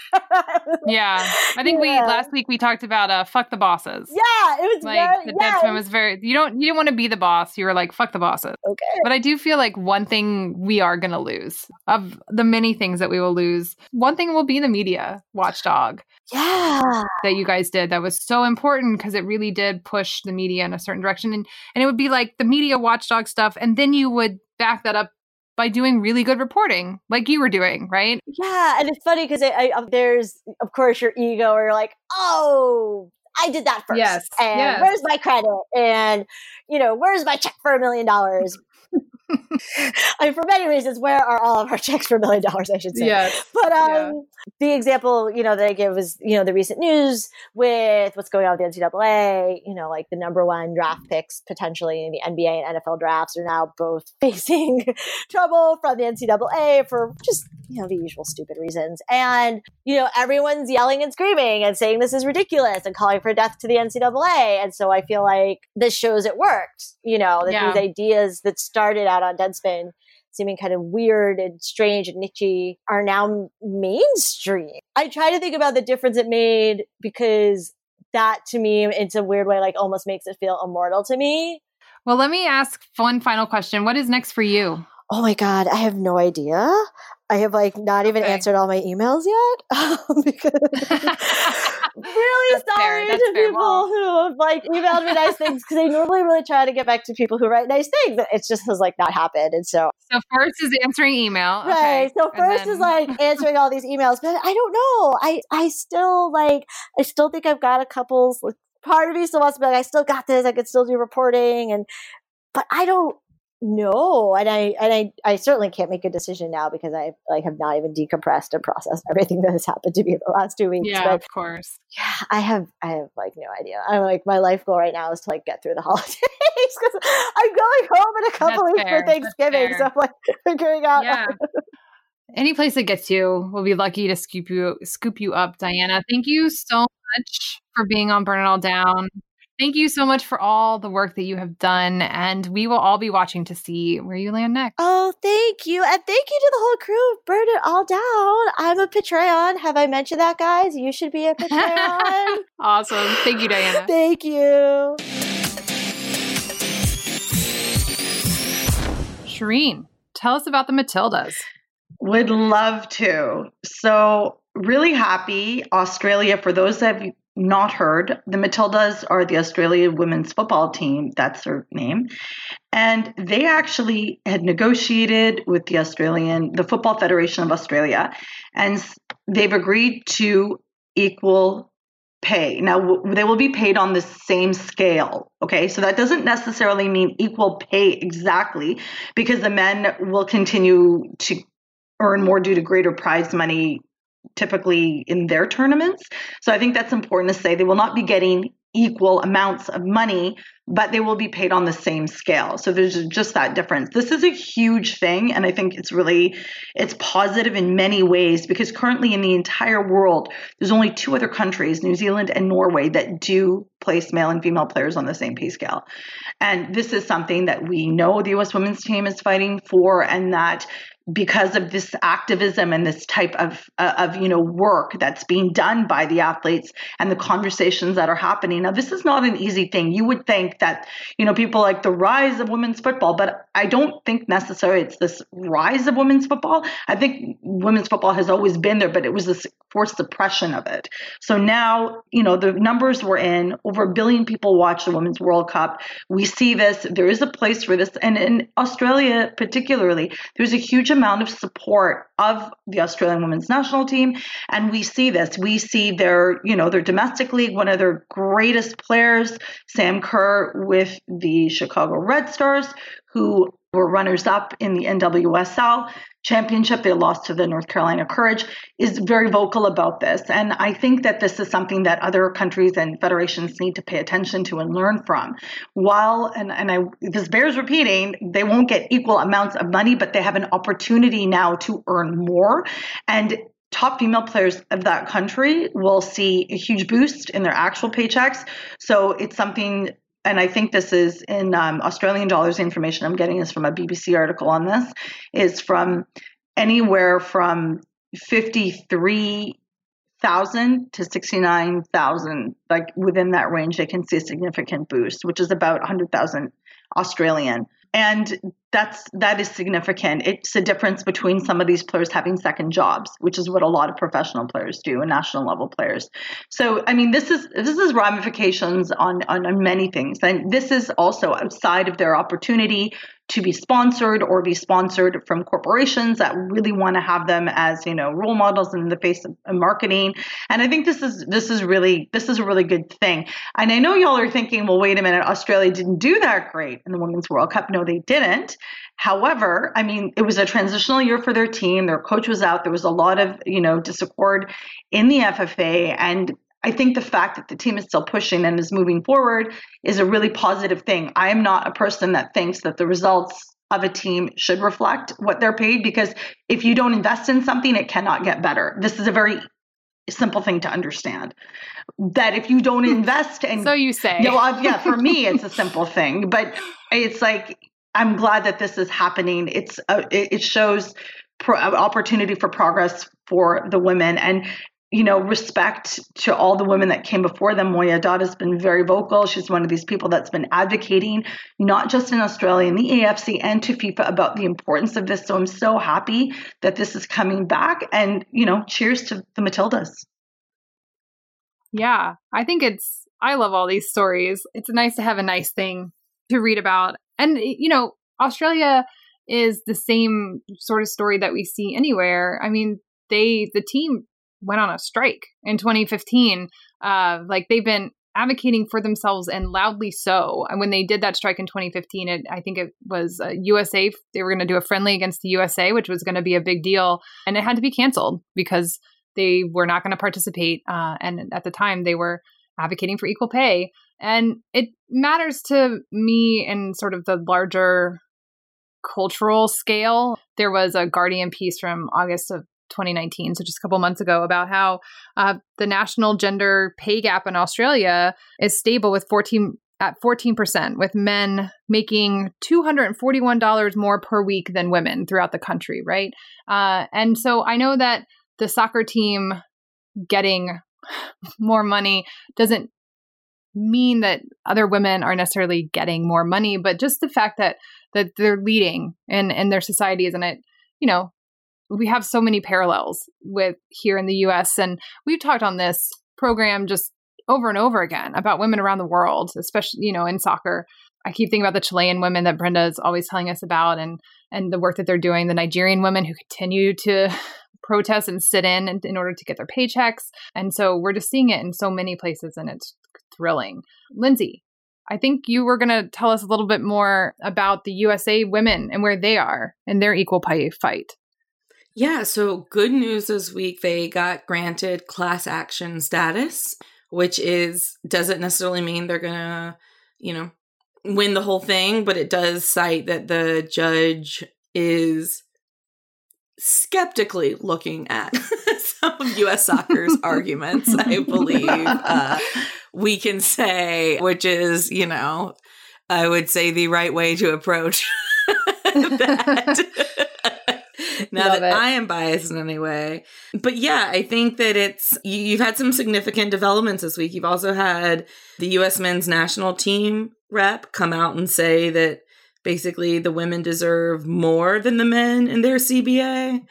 Yeah. I think we last week we talked about uh fuck the bosses. Yeah, it was Like very, the yeah, Deadspin was very you don't you didn't want to be the boss. You were like, fuck the bosses. okay. But I do feel like one thing we are gonna lose of the many things that we will lose. One thing will be the media watchdog Yeah. that you guys did that was so important because it really did push the media in a certain direction. And and it would be like the media watchdog stuff, and then you would back that up by doing really good reporting, like you were doing, right? Yeah, and it's funny because I, I, um, there's, of course, your ego where you're like, oh, I did that first. Yes, And yes. where's my credit? And, you know, where's my check for a million dollars? (laughs) I mean, for many reasons, where are all of our (laughs) checks for a million dollars, I should say. Yes. But um, Yeah. the example, you know, that I give was, you know, the recent news with what's going on with the NCAA. You know, like the number one draft picks potentially in the NBA and NFL drafts are now both (laughs) facing trouble from the NCAA for just, you know, the usual stupid reasons. And, you know, everyone's yelling and screaming and saying this is ridiculous and calling for death to the NCAA. And so I feel like this shows it worked, you know, that Yeah. these ideas that started out on Deadspin seeming kind of weird and strange and nichey are now mainstream. I try to think about the difference it made because that to me, it's a weird way, like almost makes it feel immortal to me. Well, let me ask one final question. What is next for you? Oh my God, I have no idea. I have like not even Okay. answered all my emails yet. (laughs) Um, because (laughs) really That's fair, sorry that's to fair. people Well- who have like emailed me nice things because I normally really try to get back to people who write nice things. But It just has like not happened. And so So first is answering email. Right. Okay. So first then- is like answering all these emails, but I don't know. I I still like I still think I've got a couple. Like, part of me still wants to be like I still got this. I could still do reporting, and but I don't know. And I and I I certainly can't make a decision now because I like have not even decompressed and processed everything that has happened to me in the last two weeks. yeah, But of course. yeah, I have I have like no idea. I'm like my life goal right now is to like get through the (laughs) holidays because I'm going home in a couple That's weeks fair, for Thanksgiving. fair. So I'm like (laughs) figuring out Yeah. Any place that gets you, we'll be lucky to scoop you scoop you up, Diana. Thank you so much for being on Burn It All Down. Thank you so much for all the work that you have done, and we will all be watching to see where you land next. Oh, thank you. And thank you to the whole crew of Burn It All Down. I'm a Patreon. Have I mentioned that, guys? You should be a (laughs) Patreon. awesome. Thank you, Diana. (laughs) thank you. Shireen, tell us about the Matildas. Would love to. So, really happy. Australia, for those of have not heard, the Matildas are the Australian women's football team. That's their name. And they actually had negotiated with the Australian, the Football Federation of Australia, and they've agreed to equal pay. Now, they will be paid on the same scale. Okay. So that doesn't necessarily mean equal pay exactly because the men will continue to earn more due to greater prize money typically in their tournaments. So I think that's important to say. They will not be getting equal amounts of money, but they will be paid on the same scale. So there's just that difference. This is a huge thing and I think it's really it's positive in many ways because currently in the entire world there's only two other countries, New Zealand and Norway that do place male and female players on the same pay scale. And this is something that we know the US women's team is fighting for and that because of this activism and this type of uh, of you know work that's being done by the athletes and the conversations that are happening. Now this is not an easy thing. You would think that you know people like the rise of women's football but i don't think necessarily it's this rise of women's football. I think women's football has always been there but it was this forced suppression of it. So now you know the numbers we're in over a billion people watch the women's world cup. We see this there is a place for this and in australia particularly there's a huge amount of support of the australian women's national team and we see this. We see their you know their domestic league one of their greatest players sam kerr with the chicago red stars who were runners up in the nwsl championship. They lost to the north carolina courage is very vocal about this. And i think that this is something that other countries and federations need to pay attention to and learn from. While and, and i this bears repeating they won't get equal amounts of money but they have an opportunity now to earn more. And top female players of that country will see a huge boost in their actual paychecks. So it's something and I think this is in um, Australian dollars. The information I'm getting is from a BBC article on this. Is from anywhere from 53 thousand to sixty nine thousand, like within that range, they can see a significant boost, which is about hundred thousand Australian. And that's that is significant. It's a difference between some of these players having second jobs, which is what a lot of professional players do and national level players. So I mean this is this is ramifications on, on, on many things. And this is also outside of their opportunity to be sponsored or be sponsored from corporations that really want to have them as you know role models in the face of marketing and i think this is this is really this is a really good thing and i know y'all are thinking well wait a minute australia didn't do that great in the women's world cup no they didn't however i mean it was a transitional year for their team their coach was out there was a lot of you know discord in the ffa and I think the fact that the team is still pushing and is moving forward is a really positive thing. I am not a person that thinks that the results of a team should reflect what they're paid because if you don't invest in something, it cannot get better. This is a very simple thing to understand. That if you don't invest and So you say. no, uh, yeah, for me it's a (laughs) simple thing, but it's like I'm glad that this is happening. It's uh, it, shows pro- opportunity for progress for the women and you know, respect to all the women that came before them. Moya Dodd has been very vocal. She's one of these people that's been advocating, not just in Australia, in the AFC and to FIFA about the importance of this. So I'm so happy that this is coming back. And, you know, cheers to the Matildas. Yeah, I think it's, I love all these stories. It's nice to have a nice thing to read about. And, you know, Australia is the same sort of story that we see anywhere. I mean, they, the team went on a strike in 2015. Uh, like they've been advocating for themselves and loudly so. And when they did that strike in 2015, it, I think it was uh, USA. They were going to do a friendly against the USA, which was going to be a big deal, and it had to be canceled because they were not going to participate. Uh, and at the time, they were advocating for equal pay. And it matters to me in sort of the larger cultural scale. There was a Guardian piece from August of 2019, so just a couple months ago, about how uh, the national gender pay gap in Australia is stable with 14 at 14%, with men making $241 more per week than women throughout the country, right? Uh, and so I know that the soccer team getting more money doesn't mean that other women are necessarily getting more money, but just the fact that that they're leading in in their societies and it, you know, we have so many parallels with here in the US and we've talked on this program just over and over again about women around the world, especially, you know, in soccer. I keep thinking about the Chilean women that Brenda is always telling us about and and the work that they're doing, the Nigerian women who continue to protest and sit in, in in order to get their paychecks. And so we're just seeing it in so many places and it's thrilling. Lindsay, I think you were going to tell us a little bit more about the USA women and where they are in their equal pay fight. Yeah, so good news this week. They got granted class action status, which is doesn't necessarily mean they're gonna, you know, win the whole thing, but it does cite that the judge is skeptically looking at (laughs) some of US soccer's (laughs) arguments, I believe uh, we can say, which is, you know, I would say the right way to approach (laughs) that. now Love that it. I am biased in any way. But yeah, I think that it's you, you've had some significant developments this week. You've also had the US men's national team rep come out and say that basically the women deserve more than the men in their CBA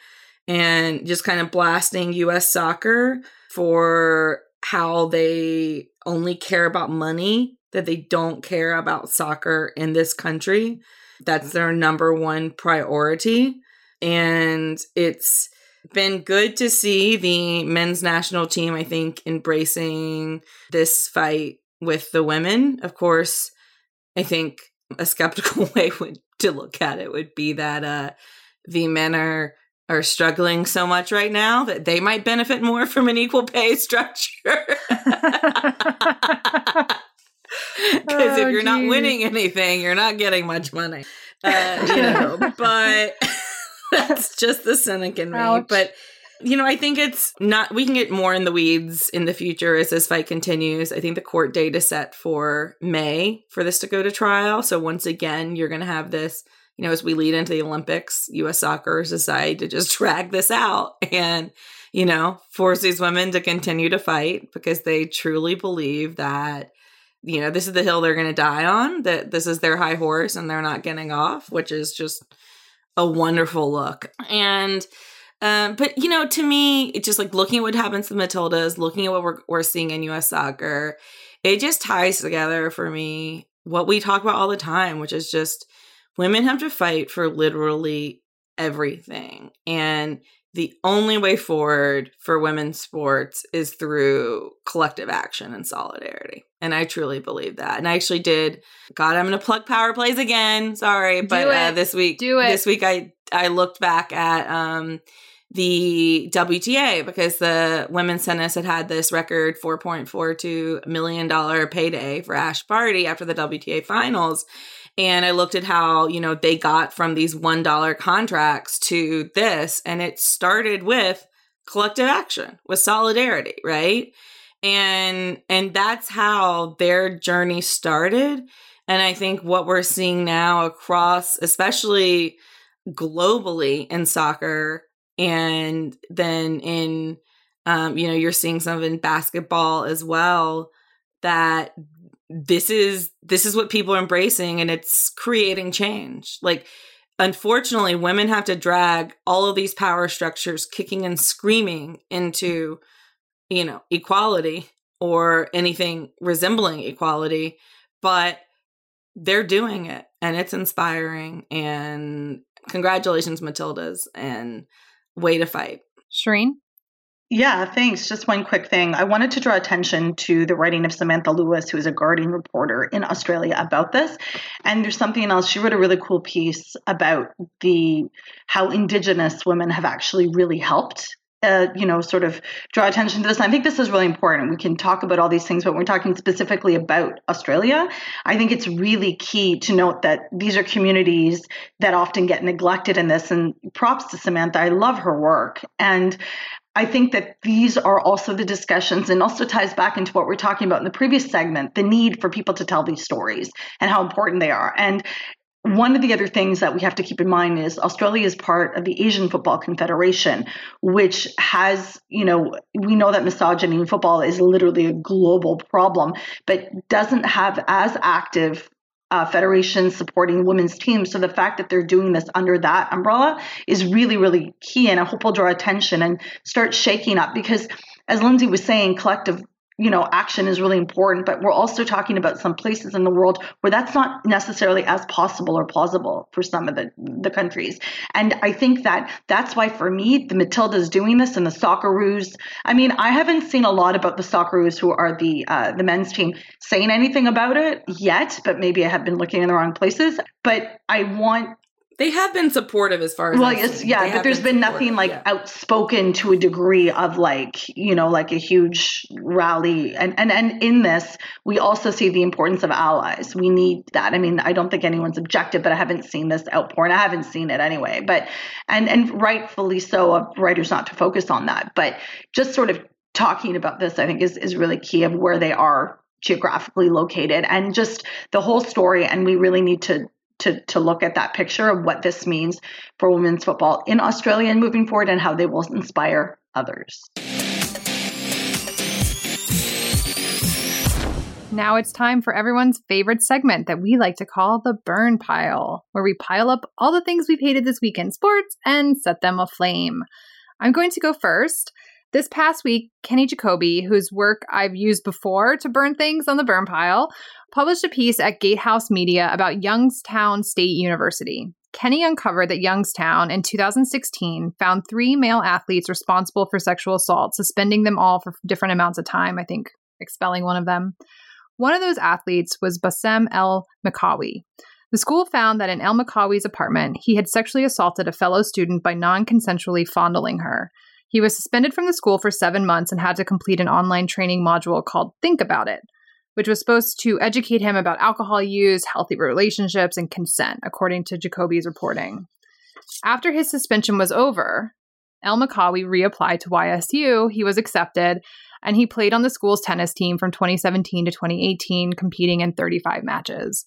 and just kind of blasting US soccer for how they only care about money, that they don't care about soccer in this country. That's their number one priority. And it's been good to see the men's national team, I think, embracing this fight with the women. Of course, I think a skeptical (laughs) way would, to look at it would be that uh, the men are are struggling so much right now that they might benefit more from an equal pay (laughs) structure. (laughs) Because Oh, if you're not winning anything, you're not getting much money. Uh, you know, but that's just the cynic in me. Ouch. But You know, I think it's not, we can get more in the weeds in the future as this fight continues. I think the court date is set for May for this to go to trial. So once again, you're going to have this, you know, as we lead into the Olympics, US soccer decided to just (laughs) drag this out and, you know, force these women to continue to fight because they truly believe that, you know, this is the hill they're going to die on, that this is their high horse and they're not getting off, which is just a wonderful look. And, um, but you know, to me, it's just like looking at what happens to Matildas, looking at what we're we're seeing in U.S. soccer, it just ties together for me what we talk about all the time, which is just women have to fight for literally everything, and the only way forward for women's sports is through collective action and solidarity. And I truly believe that. And I actually did. God, I'm going to plug Power Plays again. Sorry, but uh, this week, Do it. this week I I looked back at um the WTA because the women's tennis had had this record $4.42 million payday for Ash Barty after the WTA finals. And I looked at how, you know, they got from these $1 contracts to this. And it started with collective action, with solidarity, right? And and that's how their journey started. And I think what we're seeing now across, especially globally in soccer and then in um, you know you're seeing some in basketball as well that this is this is what people are embracing and it's creating change. Like unfortunately women have to drag all of these power structures kicking and screaming into you know equality or anything resembling equality but they're doing it and it's inspiring and congratulations matildas and way to fight Shireen? Yeah, thanks. Just one quick thing. I wanted to draw attention to the writing of Samantha Lewis, who is a Guardian reporter in Australia about this. And there's something else. She wrote a really cool piece about the how Indigenous women have actually really helped. Uh, you know, sort of draw attention to this. I think this is really important. We can talk about all these things, but we're talking specifically about Australia. I think it's really key to note that these are communities that often get neglected in this. And props to Samantha. I love her work. And I think that these are also the discussions and also ties back into what we're talking about in the previous segment the need for people to tell these stories and how important they are. And one of the other things that we have to keep in mind is Australia is part of the Asian Football Confederation, which has, you know, we know that misogyny in football is literally a global problem, but doesn't have as active uh, federations supporting women's teams. So the fact that they're doing this under that umbrella is really, really key. And I hope will draw attention and start shaking up because, as Lindsay was saying, collective you know action is really important but we're also talking about some places in the world where that's not necessarily as possible or plausible for some of the the countries. And i think that that's why for me the matildas doing this and the socceroos i mean i haven't seen a lot about the socceroos who are the uh, the men's team saying anything about it yet but maybe i have been looking in the wrong places. But i want they have been supportive as far as well seen. yeah They but there's been, supportive, nothing like yeah. outspoken to a degree of like you know like a huge rally. And and and in this we also see the importance of allies. We need that. I mean i don't think anyone's objective but i haven't seen this outpouring. I haven't seen it anyway. But and and rightfully so of writers not to focus on that. But just sort of talking about this i think is is really key of where they are geographically located. And just the whole story and we really need to to to look at that picture of what this means for women's football in Australia and moving forward and how they will inspire others. Now it's time for everyone's favorite segment that we like to call the burn pile, where we pile up all the things we've hated this week in sports and set them aflame. I'm going to go first. This past week, Kenny Jacoby, whose work I've used before to burn things on the burn pile, published a piece at Gatehouse Media about Youngstown State University. Kenny uncovered that Youngstown in 2016 found three male athletes responsible for sexual assault, suspending them all for different amounts of time, I think expelling one of them. One of those athletes was Bassem El Makawi. The school found that in El Makawi's apartment, he had sexually assaulted a fellow student by non consensually fondling her. He was suspended from the school for seven months and had to complete an online training module called Think About It, which was supposed to educate him about alcohol use, healthy relationships, and consent, according to Jacoby's reporting. After his suspension was over, El Makawi reapplied to YSU. He was accepted, and he played on the school's tennis team from 2017 to 2018, competing in 35 matches.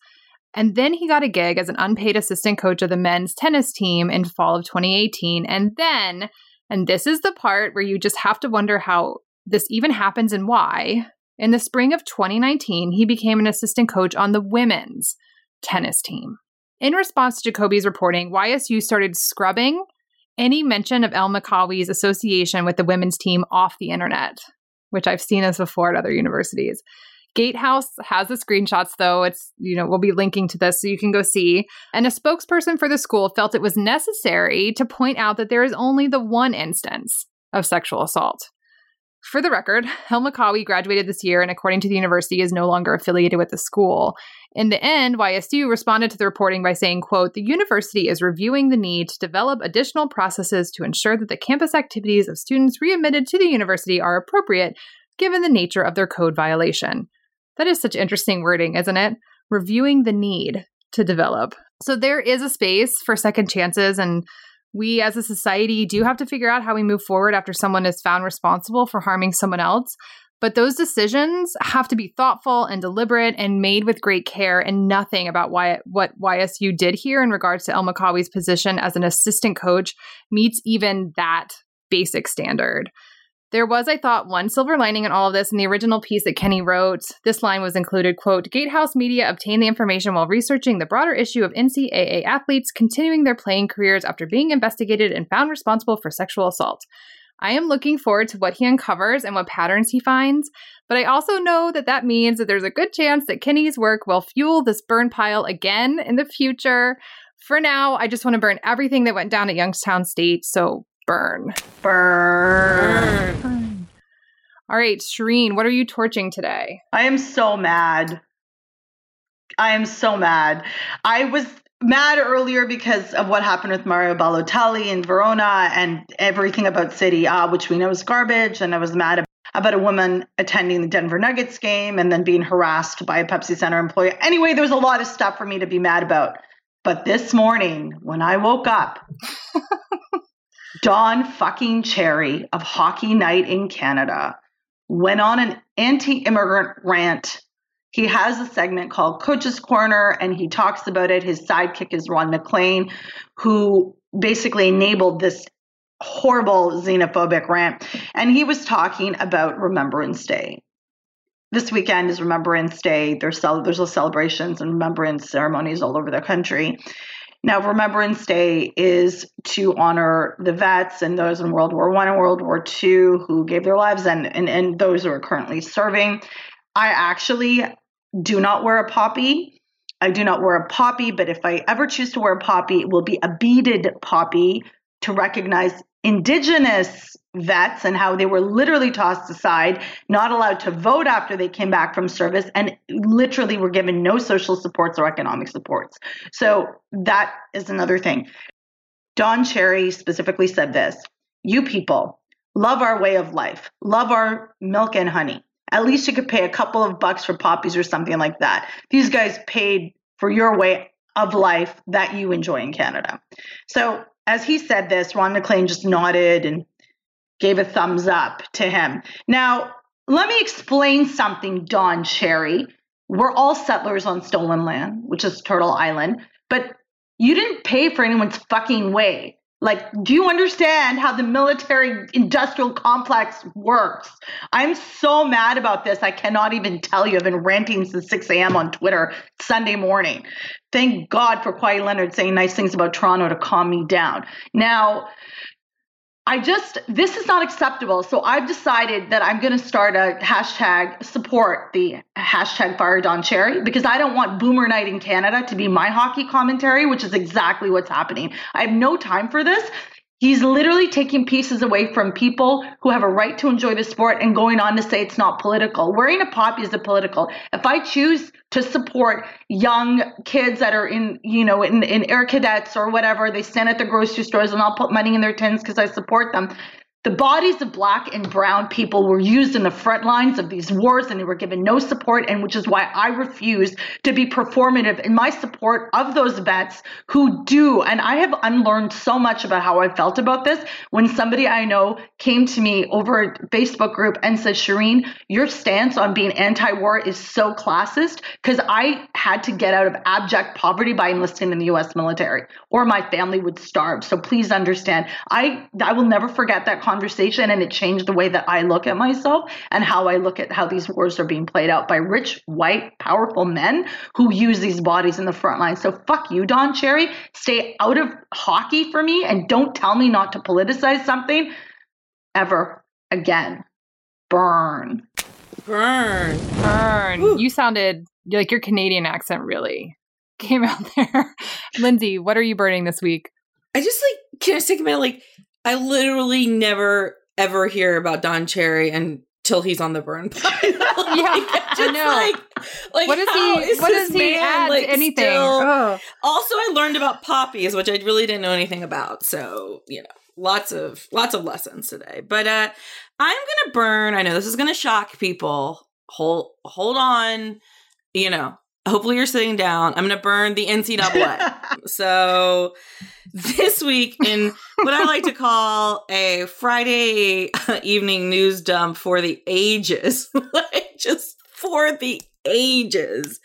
And then he got a gig as an unpaid assistant coach of the men's tennis team in fall of 2018. And then, and this is the part where you just have to wonder how this even happens and why. In the spring of 2019, he became an assistant coach on the women's tennis team. In response to Jacoby's reporting, YSU started scrubbing any mention of El Makawi's association with the women's team off the internet, which I've seen this before at other universities. Gatehouse has the screenshots, though. It's, you know, we'll be linking to this so you can go see. And a spokesperson for the school felt it was necessary to point out that there is only the one instance of sexual assault. For the record, El Makawi graduated this year and, according to the university, is no longer affiliated with the school. In the end, YSU responded to the reporting by saying, quote, the university is reviewing the need to develop additional processes to ensure that the campus activities of students readmitted to the university are appropriate given the nature of their code violation. That is such interesting wording, isn't it? Reviewing the need to develop. So there is a space for second chances and we as a society do have to figure out how we move forward after someone is found responsible for harming someone else. But those decisions have to be thoughtful and deliberate and made with great care, and nothing about why, what YSU did here in regards to El Makawi's position as an assistant coach meets even that basic standard. There was, I thought, one silver lining in all of this in the original piece that Kenny wrote. This line was included, quote, Gatehouse Media obtained the information while researching the broader issue of NCAA athletes continuing their playing careers after being investigated and found responsible for sexual assault. I am looking forward to what he uncovers and what patterns he finds, but I also know that that means that there's a good chance that Kenny's work will fuel this burn pile again in the future. For now, I just want to burn everything that went down at Youngstown State, so burn. Burn. Burn. All right, Shireen, what are you torching today? I am so mad. I am so mad. I was mad earlier because of what happened with Mario Balotelli in Verona and everything about Serie A, which we know is garbage. And I was mad about a woman attending the Denver Nuggets game and then being harassed by a Pepsi Center employee. Anyway, there was a lot of stuff for me to be mad about. But this morning, when I woke up, Don fucking Cherry of Hockey Night in Canada went on an anti immigrant rant. He has a segment called Coach's Corner, and he talks about it. His sidekick is Ron MacLean, who basically enabled this horrible xenophobic rant. And he was talking about Remembrance Day. This weekend is Remembrance Day. There's, cel- there's celebrations and remembrance ceremonies all over the country. Now, Remembrance Day is to honor the vets and those in World War One and World War Two who gave their lives and, and, and those who are currently serving. I actually do not wear a poppy. I do not wear a poppy, but if I ever choose to wear a poppy, it will be a beaded poppy to recognize indigenous vets and how they were literally tossed aside, not allowed to vote after they came back from service, and literally were given no social supports or economic supports. So that is another thing. Don Cherry specifically said this You people love our way of life, love our milk and honey. At least you could pay a couple of bucks for poppies or something like that. These guys paid for your way of life that you enjoy in Canada. So as he said this, Ron MacLean just nodded and gave a thumbs up to him. Now, let me explain something, Don Cherry. We're all settlers on stolen land, which is Turtle Island, but you didn't pay for anyone's fucking way. Like, do you understand how the military industrial complex works? I'm so mad about this. I cannot even tell you. I've been ranting since 6 a.m. on Twitter Sunday morning. Thank God for Kawhi Leonard saying nice things about Toronto to calm me down. Now, I just, this is not acceptable. So I've decided that I'm going to start a hashtag support the hashtag fire Don Cherry because I don't want Boomer Night in Canada to be my hockey commentary, which is exactly what's happening. I have no time for this. He's literally taking pieces away from people who have a right to enjoy the sport and going on to say it's not political. Wearing a poppy is a political. If I choose to support young kids that are in, you know, in, in air cadets or whatever, they stand at the grocery stores and I'll put money in their tins because I support them. The bodies of black and brown people were used in the front lines of these wars and they were given no support, and which is why I refuse to be performative in my support of those vets who do. And I have unlearned so much about how I felt about this when somebody I know came to me over a Facebook group and said, Shireen, your stance on being anti war is so classist because I had to get out of abject poverty by enlisting in the US military or my family would starve. So please understand, I, I will never forget that conversation and it changed the way that I look at myself and how I look at how these wars are being played out by rich, white, powerful men who use these bodies in the front line. So fuck you, Don Cherry. Stay out of hockey for me and don't tell me not to politicize something ever again. Burn. Burn. Burn. Whew. You sounded like your Canadian accent really (laughs) came out there. Lindsay, what are you burning this week? I just like can I just take a minute? Like I literally never ever hear about Don Cherry until he's on the burn pile. (laughs) (laughs) Yeah, I know. Like, like what does he? is What does he add like, anything? still- Ugh. Also, I learned about poppies, which I really didn't know anything about. So, you know, lots of lots of lessons today. But uh I'm gonna burn. I know this is gonna shock people. Hold hold on. You know, hopefully you're sitting down. I'm gonna burn the NCAA. (laughs) so this week in what I like to (laughs) call a Friday (laughs) evening news dump for the ages, (laughs) like just for the ages.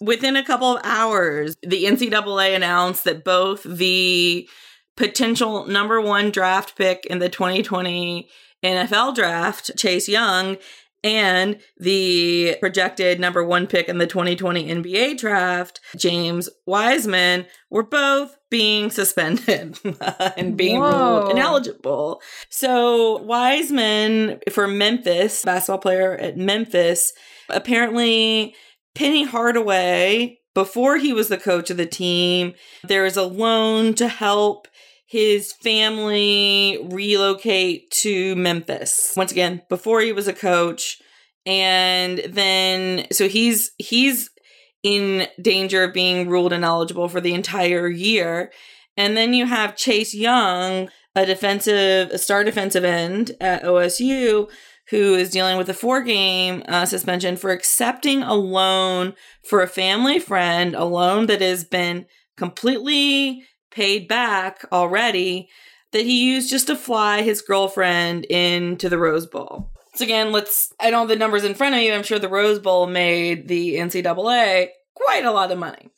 Within a couple of hours, the NCAA announced that both the potential number one draft pick in the 2020 NFL draft, Chase Young, and the projected number one pick in the 2020 NBA draft, James Wiseman, were both being suspended (laughs) and being Whoa. ruled ineligible. So, Wiseman, for Memphis, basketball player at Memphis, apparently Penny Hardaway, before he was the coach of the team, there was a loan to help his family relocate to Memphis. Once again, before he was a coach. And then so he's he's in danger of being ruled ineligible for the entire year. And then you have Chase Young, a defensive, a star defensive end at OSU, who is dealing with a four game uh, suspension for accepting a loan for a family friend, a loan that has been completely paid back already, that he used just to fly his girlfriend into the Rose Bowl. So again, let's, I don't have the numbers in front of you. I'm sure the Rose Bowl made the NCAA quite a lot of money.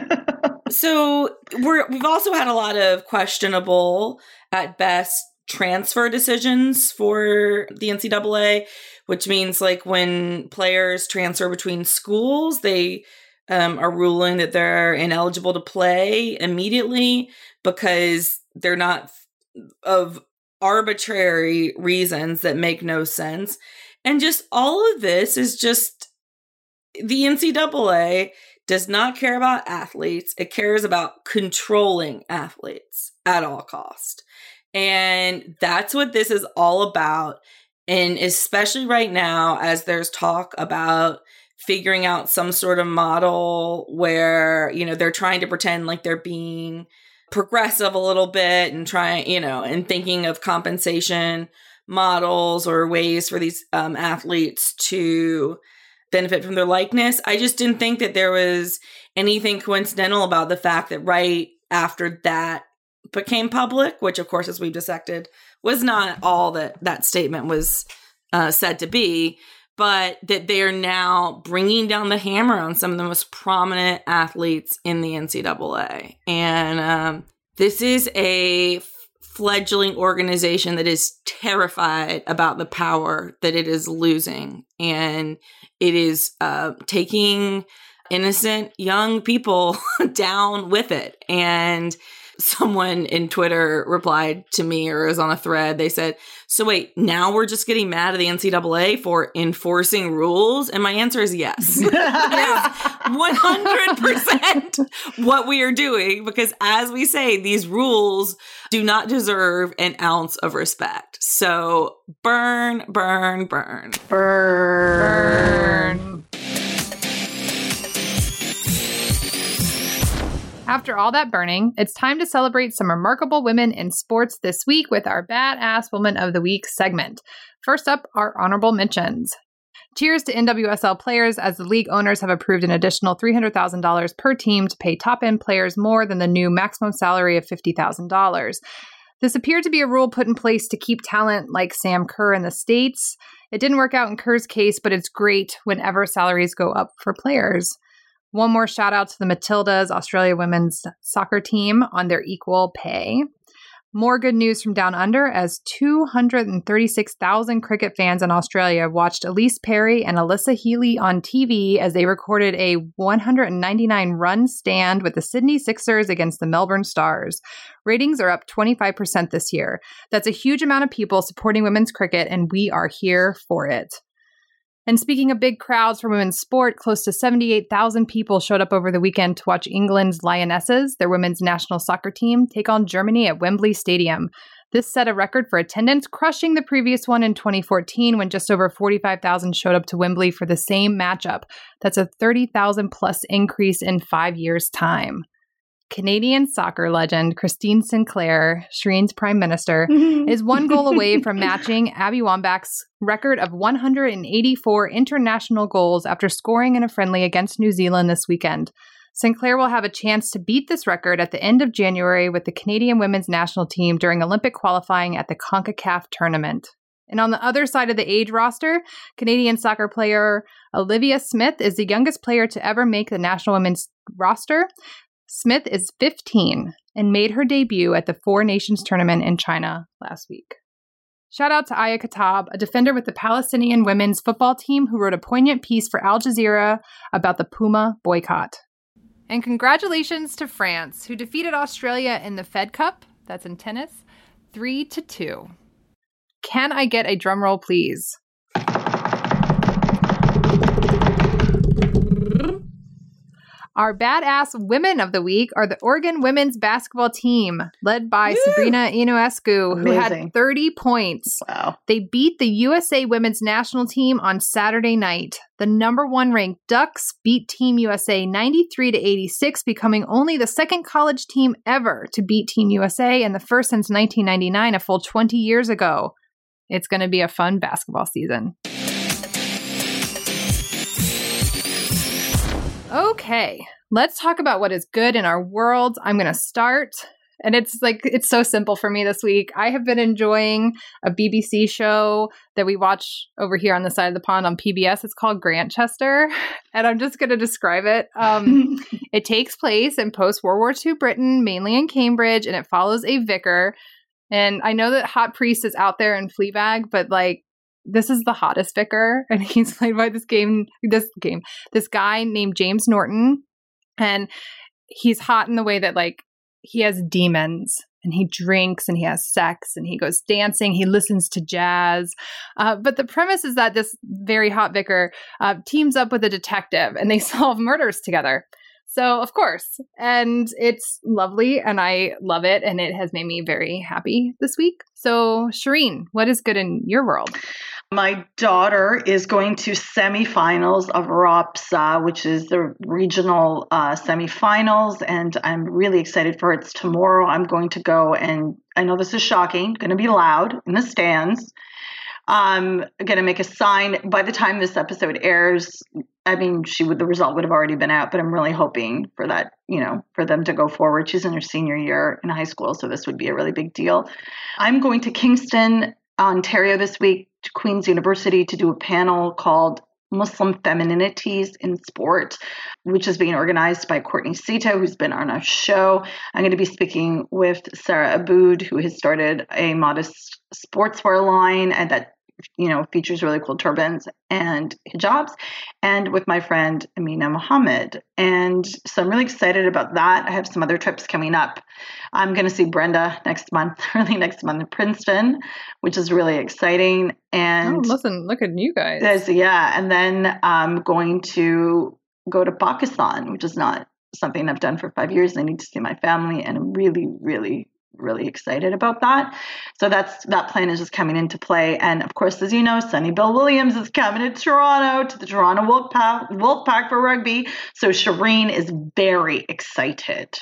(laughs) so we're we've also had a lot of questionable at best transfer decisions for the NCAA, which means like when players transfer between schools, they um, are ruling that they're ineligible to play immediately because they're not of arbitrary reasons that make no sense. And just all of this is just the NCAA does not care about athletes. It cares about controlling athletes at all cost. And that's what this is all about. And especially right now, as there's talk about figuring out some sort of model where, you know, they're trying to pretend like they're being progressive a little bit and trying, you know, and thinking of compensation models or ways for these um, athletes to benefit from their likeness. I just didn't think that there was anything coincidental about the fact that right after that became public, which of course, as we've dissected, was not all that that statement was uh, said to be, but that they are now bringing down the hammer on some of the most prominent athletes in the NCAA. And um, this is a fledgling organization that is terrified about the power that it is losing. And it is uh, taking innocent young people (laughs) down with it. And someone in Twitter replied to me or was on a thread. They said, So wait, now we're just getting mad at the NCAA for enforcing rules? And my answer is yes. (laughs) Yeah. 100% what we are doing because, as we say, these rules do not deserve an ounce of respect. So burn, burn, burn. Burn. Burn. After all that burning, it's time to celebrate some remarkable women in sports this week with our Badass Woman of the Week segment. First up, our honorable mentions. Cheers to NWSL players as the league owners have approved an additional $300,000 per team to pay top end players more than the new maximum salary of $50,000. This appeared to be a rule put in place to keep talent like Sam Kerr in the States. It didn't work out in Kerr's case, but it's great whenever salaries go up for players. One more shout out to the Matildas, Australia women's soccer team, on their equal pay. More good news from Down Under as 236,000 cricket fans in Australia watched Ellyse Perry and Alyssa Healy on TV as they recorded a 199 run stand with the Sydney Sixers against the Melbourne Stars. Ratings are up 25% this year. That's a huge amount of people supporting women's cricket, and we are here for it. And speaking of big crowds for women's sport, close to 78,000 people showed up over the weekend to watch England's Lionesses, their women's national soccer team, take on Germany at Wembley Stadium. This set a record for attendance, crushing the previous one in 2014 when just over 45,000 showed up to Wembley for the same matchup. That's a 30,000 plus increase in five years' time. Canadian soccer legend Christine Sinclair, Shireen's prime minister, (laughs) is one goal away from matching Abby Wambach's record of 184 international goals after scoring in a friendly against New Zealand this weekend. Sinclair will have a chance to beat this record at the end of January with the Canadian women's national team during Olympic qualifying at the CONCACAF tournament. And on the other side of the age roster, Canadian soccer player Olivia Smith is the youngest player to ever make the national women's roster. Smith is 15 and made her debut at the Four Nations tournament in China last week. Shout out to Aya Katab, a defender with the Palestinian women's football team who wrote a poignant piece for Al Jazeera about the Puma boycott. And congratulations to France, who defeated Australia in the Fed Cup, that's in tennis, 3 to 2. Can I get a drum roll, please? Our badass women of the week are the Oregon women's basketball team, led by Woo! Sabrina Ionescu, who had 30 points. Wow. They beat the USA women's national team on Saturday night. The number one ranked Ducks beat Team USA 93 to 86, becoming only the second college team ever to beat Team USA and the first since 1999, a full 20 years ago. It's going to be a fun basketball season. Okay, let's talk about what is good in our world. I'm going to start. And it's like, it's so simple for me this week. I have been enjoying a BBC show that we watch over here on the side of the pond on PBS. It's called Grantchester. (laughs) And I'm just going to describe it. Um, (laughs) it takes place in post World War II Britain, mainly in Cambridge, and it follows a vicar. And I know that Hot Priest is out there in Fleabag, but like, this is the hottest vicar, (laughs) and he's played by this game, this game, this guy named James Norton, and he's hot in the way that like he has demons and he drinks and he has sex and he goes dancing. He listens to jazz. Uh, but the premise is that this very hot vicar uh, teams up with a detective and they (laughs) solve murders together. So, of course, and it's lovely and I love it. And it has made me very happy this week. So, Shireen, what is good in your world? My daughter is going to semifinals of ROPSA, which is the regional uh, semifinals, and I'm really excited for it. It's tomorrow. I'm going to go, and I know this is shocking, going to be loud in the stands. Um, I'm going to make a sign. By the time this episode airs, I mean, she would the result would have already been out, but I'm really hoping for that, you know, for them to go forward. She's in her senior year in high school, so this would be a really big deal. I'm going to Kingston, Ontario this week to Queen's University to do a panel called Muslim Femininities in Sport, which is being organized by Courtney Szto, who's been on our show. I'm going to be speaking with Sarah Aboud, who has started a modest sportswear line and that you know features really cool turbans and hijabs and with my friend amina mohammed. And so i'm really excited about that. I have some other trips coming up. I'm going to see brenda next month (laughs) early next month in princeton which is really exciting. And oh, listen, look at you guys. yeah. And then i'm going to go to pakistan which is not something i've done for five years. I need to see my family and i'm really really really excited about that. So that's that plan is just coming into play. And of course, as you know, Sonny Bill Williams is coming to Toronto to the Toronto Wolfpack, Wolfpack for rugby. So Shireen is very excited.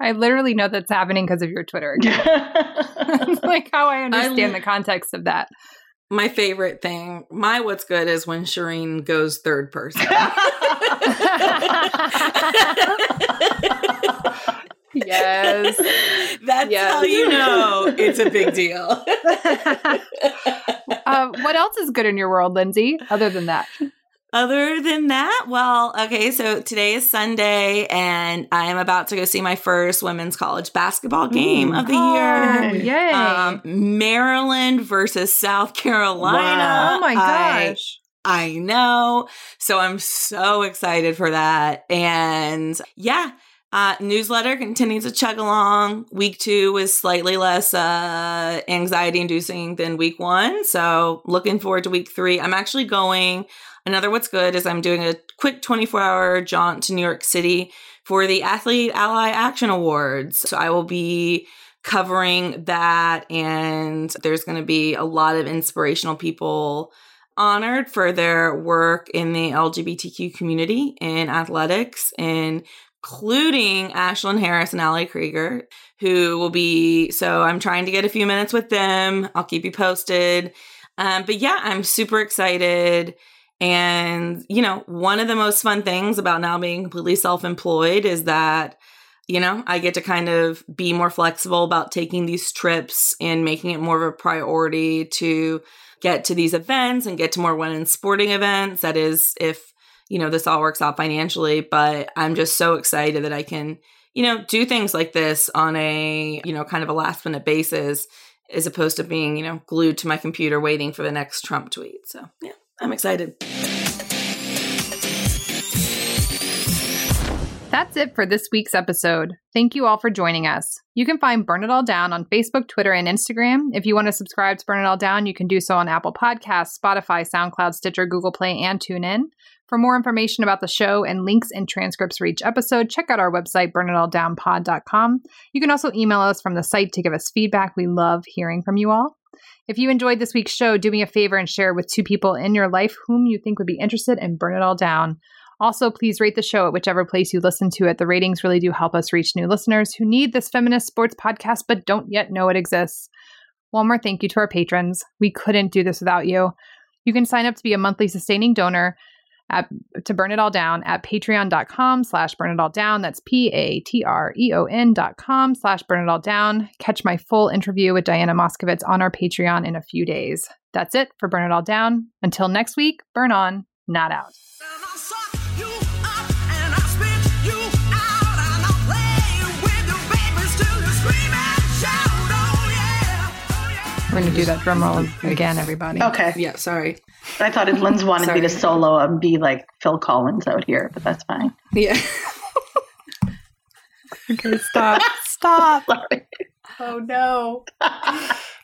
I literally know that's happening because of your Twitter (laughs) account. That's like how I understand I- the context of that. My favorite thing, my what's good is when Shireen goes third person. (laughs) (laughs) Yes. (laughs) That's Yes. how you know it's a big deal. (laughs) uh, what else is good in your world, Lindsay, other than that? Other than that, well, okay, so today is Sunday and I am about to go see my first women's college basketball game of the Oh, year. yay. Um, Maryland versus South Carolina. oh my I- gosh. I know. So I'm so excited for that. And yeah, uh, newsletter continues to chug along. Week two was slightly less uh, anxiety inducing than week one. So looking forward to week three. I'm actually going. Another what's good is I'm doing a quick 24 hour jaunt to New York City for the Athlete Ally Action Awards. So I will be covering that, and there's going to be a lot of inspirational people honored for their work in the LGBTQ community in athletics, including Ashlyn Harris and Ali Krieger, who will be. So I'm trying to get a few minutes with them. I'll keep you posted. Um, but yeah, I'm super excited. And, you know, one of the most fun things about now being completely self employed is that, you know, I get to kind of be more flexible about taking these trips and making it more of a priority to get to these events and get to more women's sporting events. That is, if, you know, this all works out financially. But I'm just so excited that I can, you know, do things like this on a, you know, kind of a last minute basis as opposed to being, you know, glued to my computer waiting for the next Trump tweet. So, yeah, I'm excited. That's it for this week's episode. Thank you all for joining us. You can find Burn It All Down on Facebook, Twitter, and Instagram. If you want to subscribe to Burn It All Down, you can do so on Apple Podcasts, Spotify, SoundCloud, Stitcher, Google Play, and TuneIn. For more information about the show and links and transcripts for each episode, check out our website, burnitalldownpod.com. You can also email us from the site to give us feedback. We love hearing from you all. If you enjoyed this week's show, do me a favor and share it with two people in your life whom you think would be interested in Burn It All Down. Also, please rate the show at whichever place you listen to it. The ratings really do help us reach new listeners who need this feminist sports podcast but don't yet know it exists. One more thank you to our patrons. We couldn't do this without you. You can sign up to be a monthly sustaining donor at, to burn it all down at patreon.com slash burn it all down. That's P-A-T-R-E-O-N dot com slash burn it all down. Catch my full interview with Diana Moskovitz on our Patreon in a few days. That's it for Burn It All Down. Until next week, burn on, not out. We're going to do that drum roll again, everybody. Okay. Yeah, sorry. I thought if Lynn's wanted me to Sorry. solo and be like Phil Collins out here, but that's fine. Yeah. (laughs) Okay, stop. stop. (laughs) Sorry. Oh no.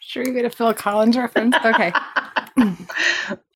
Sure you made a Phil Collins reference? Okay. (laughs)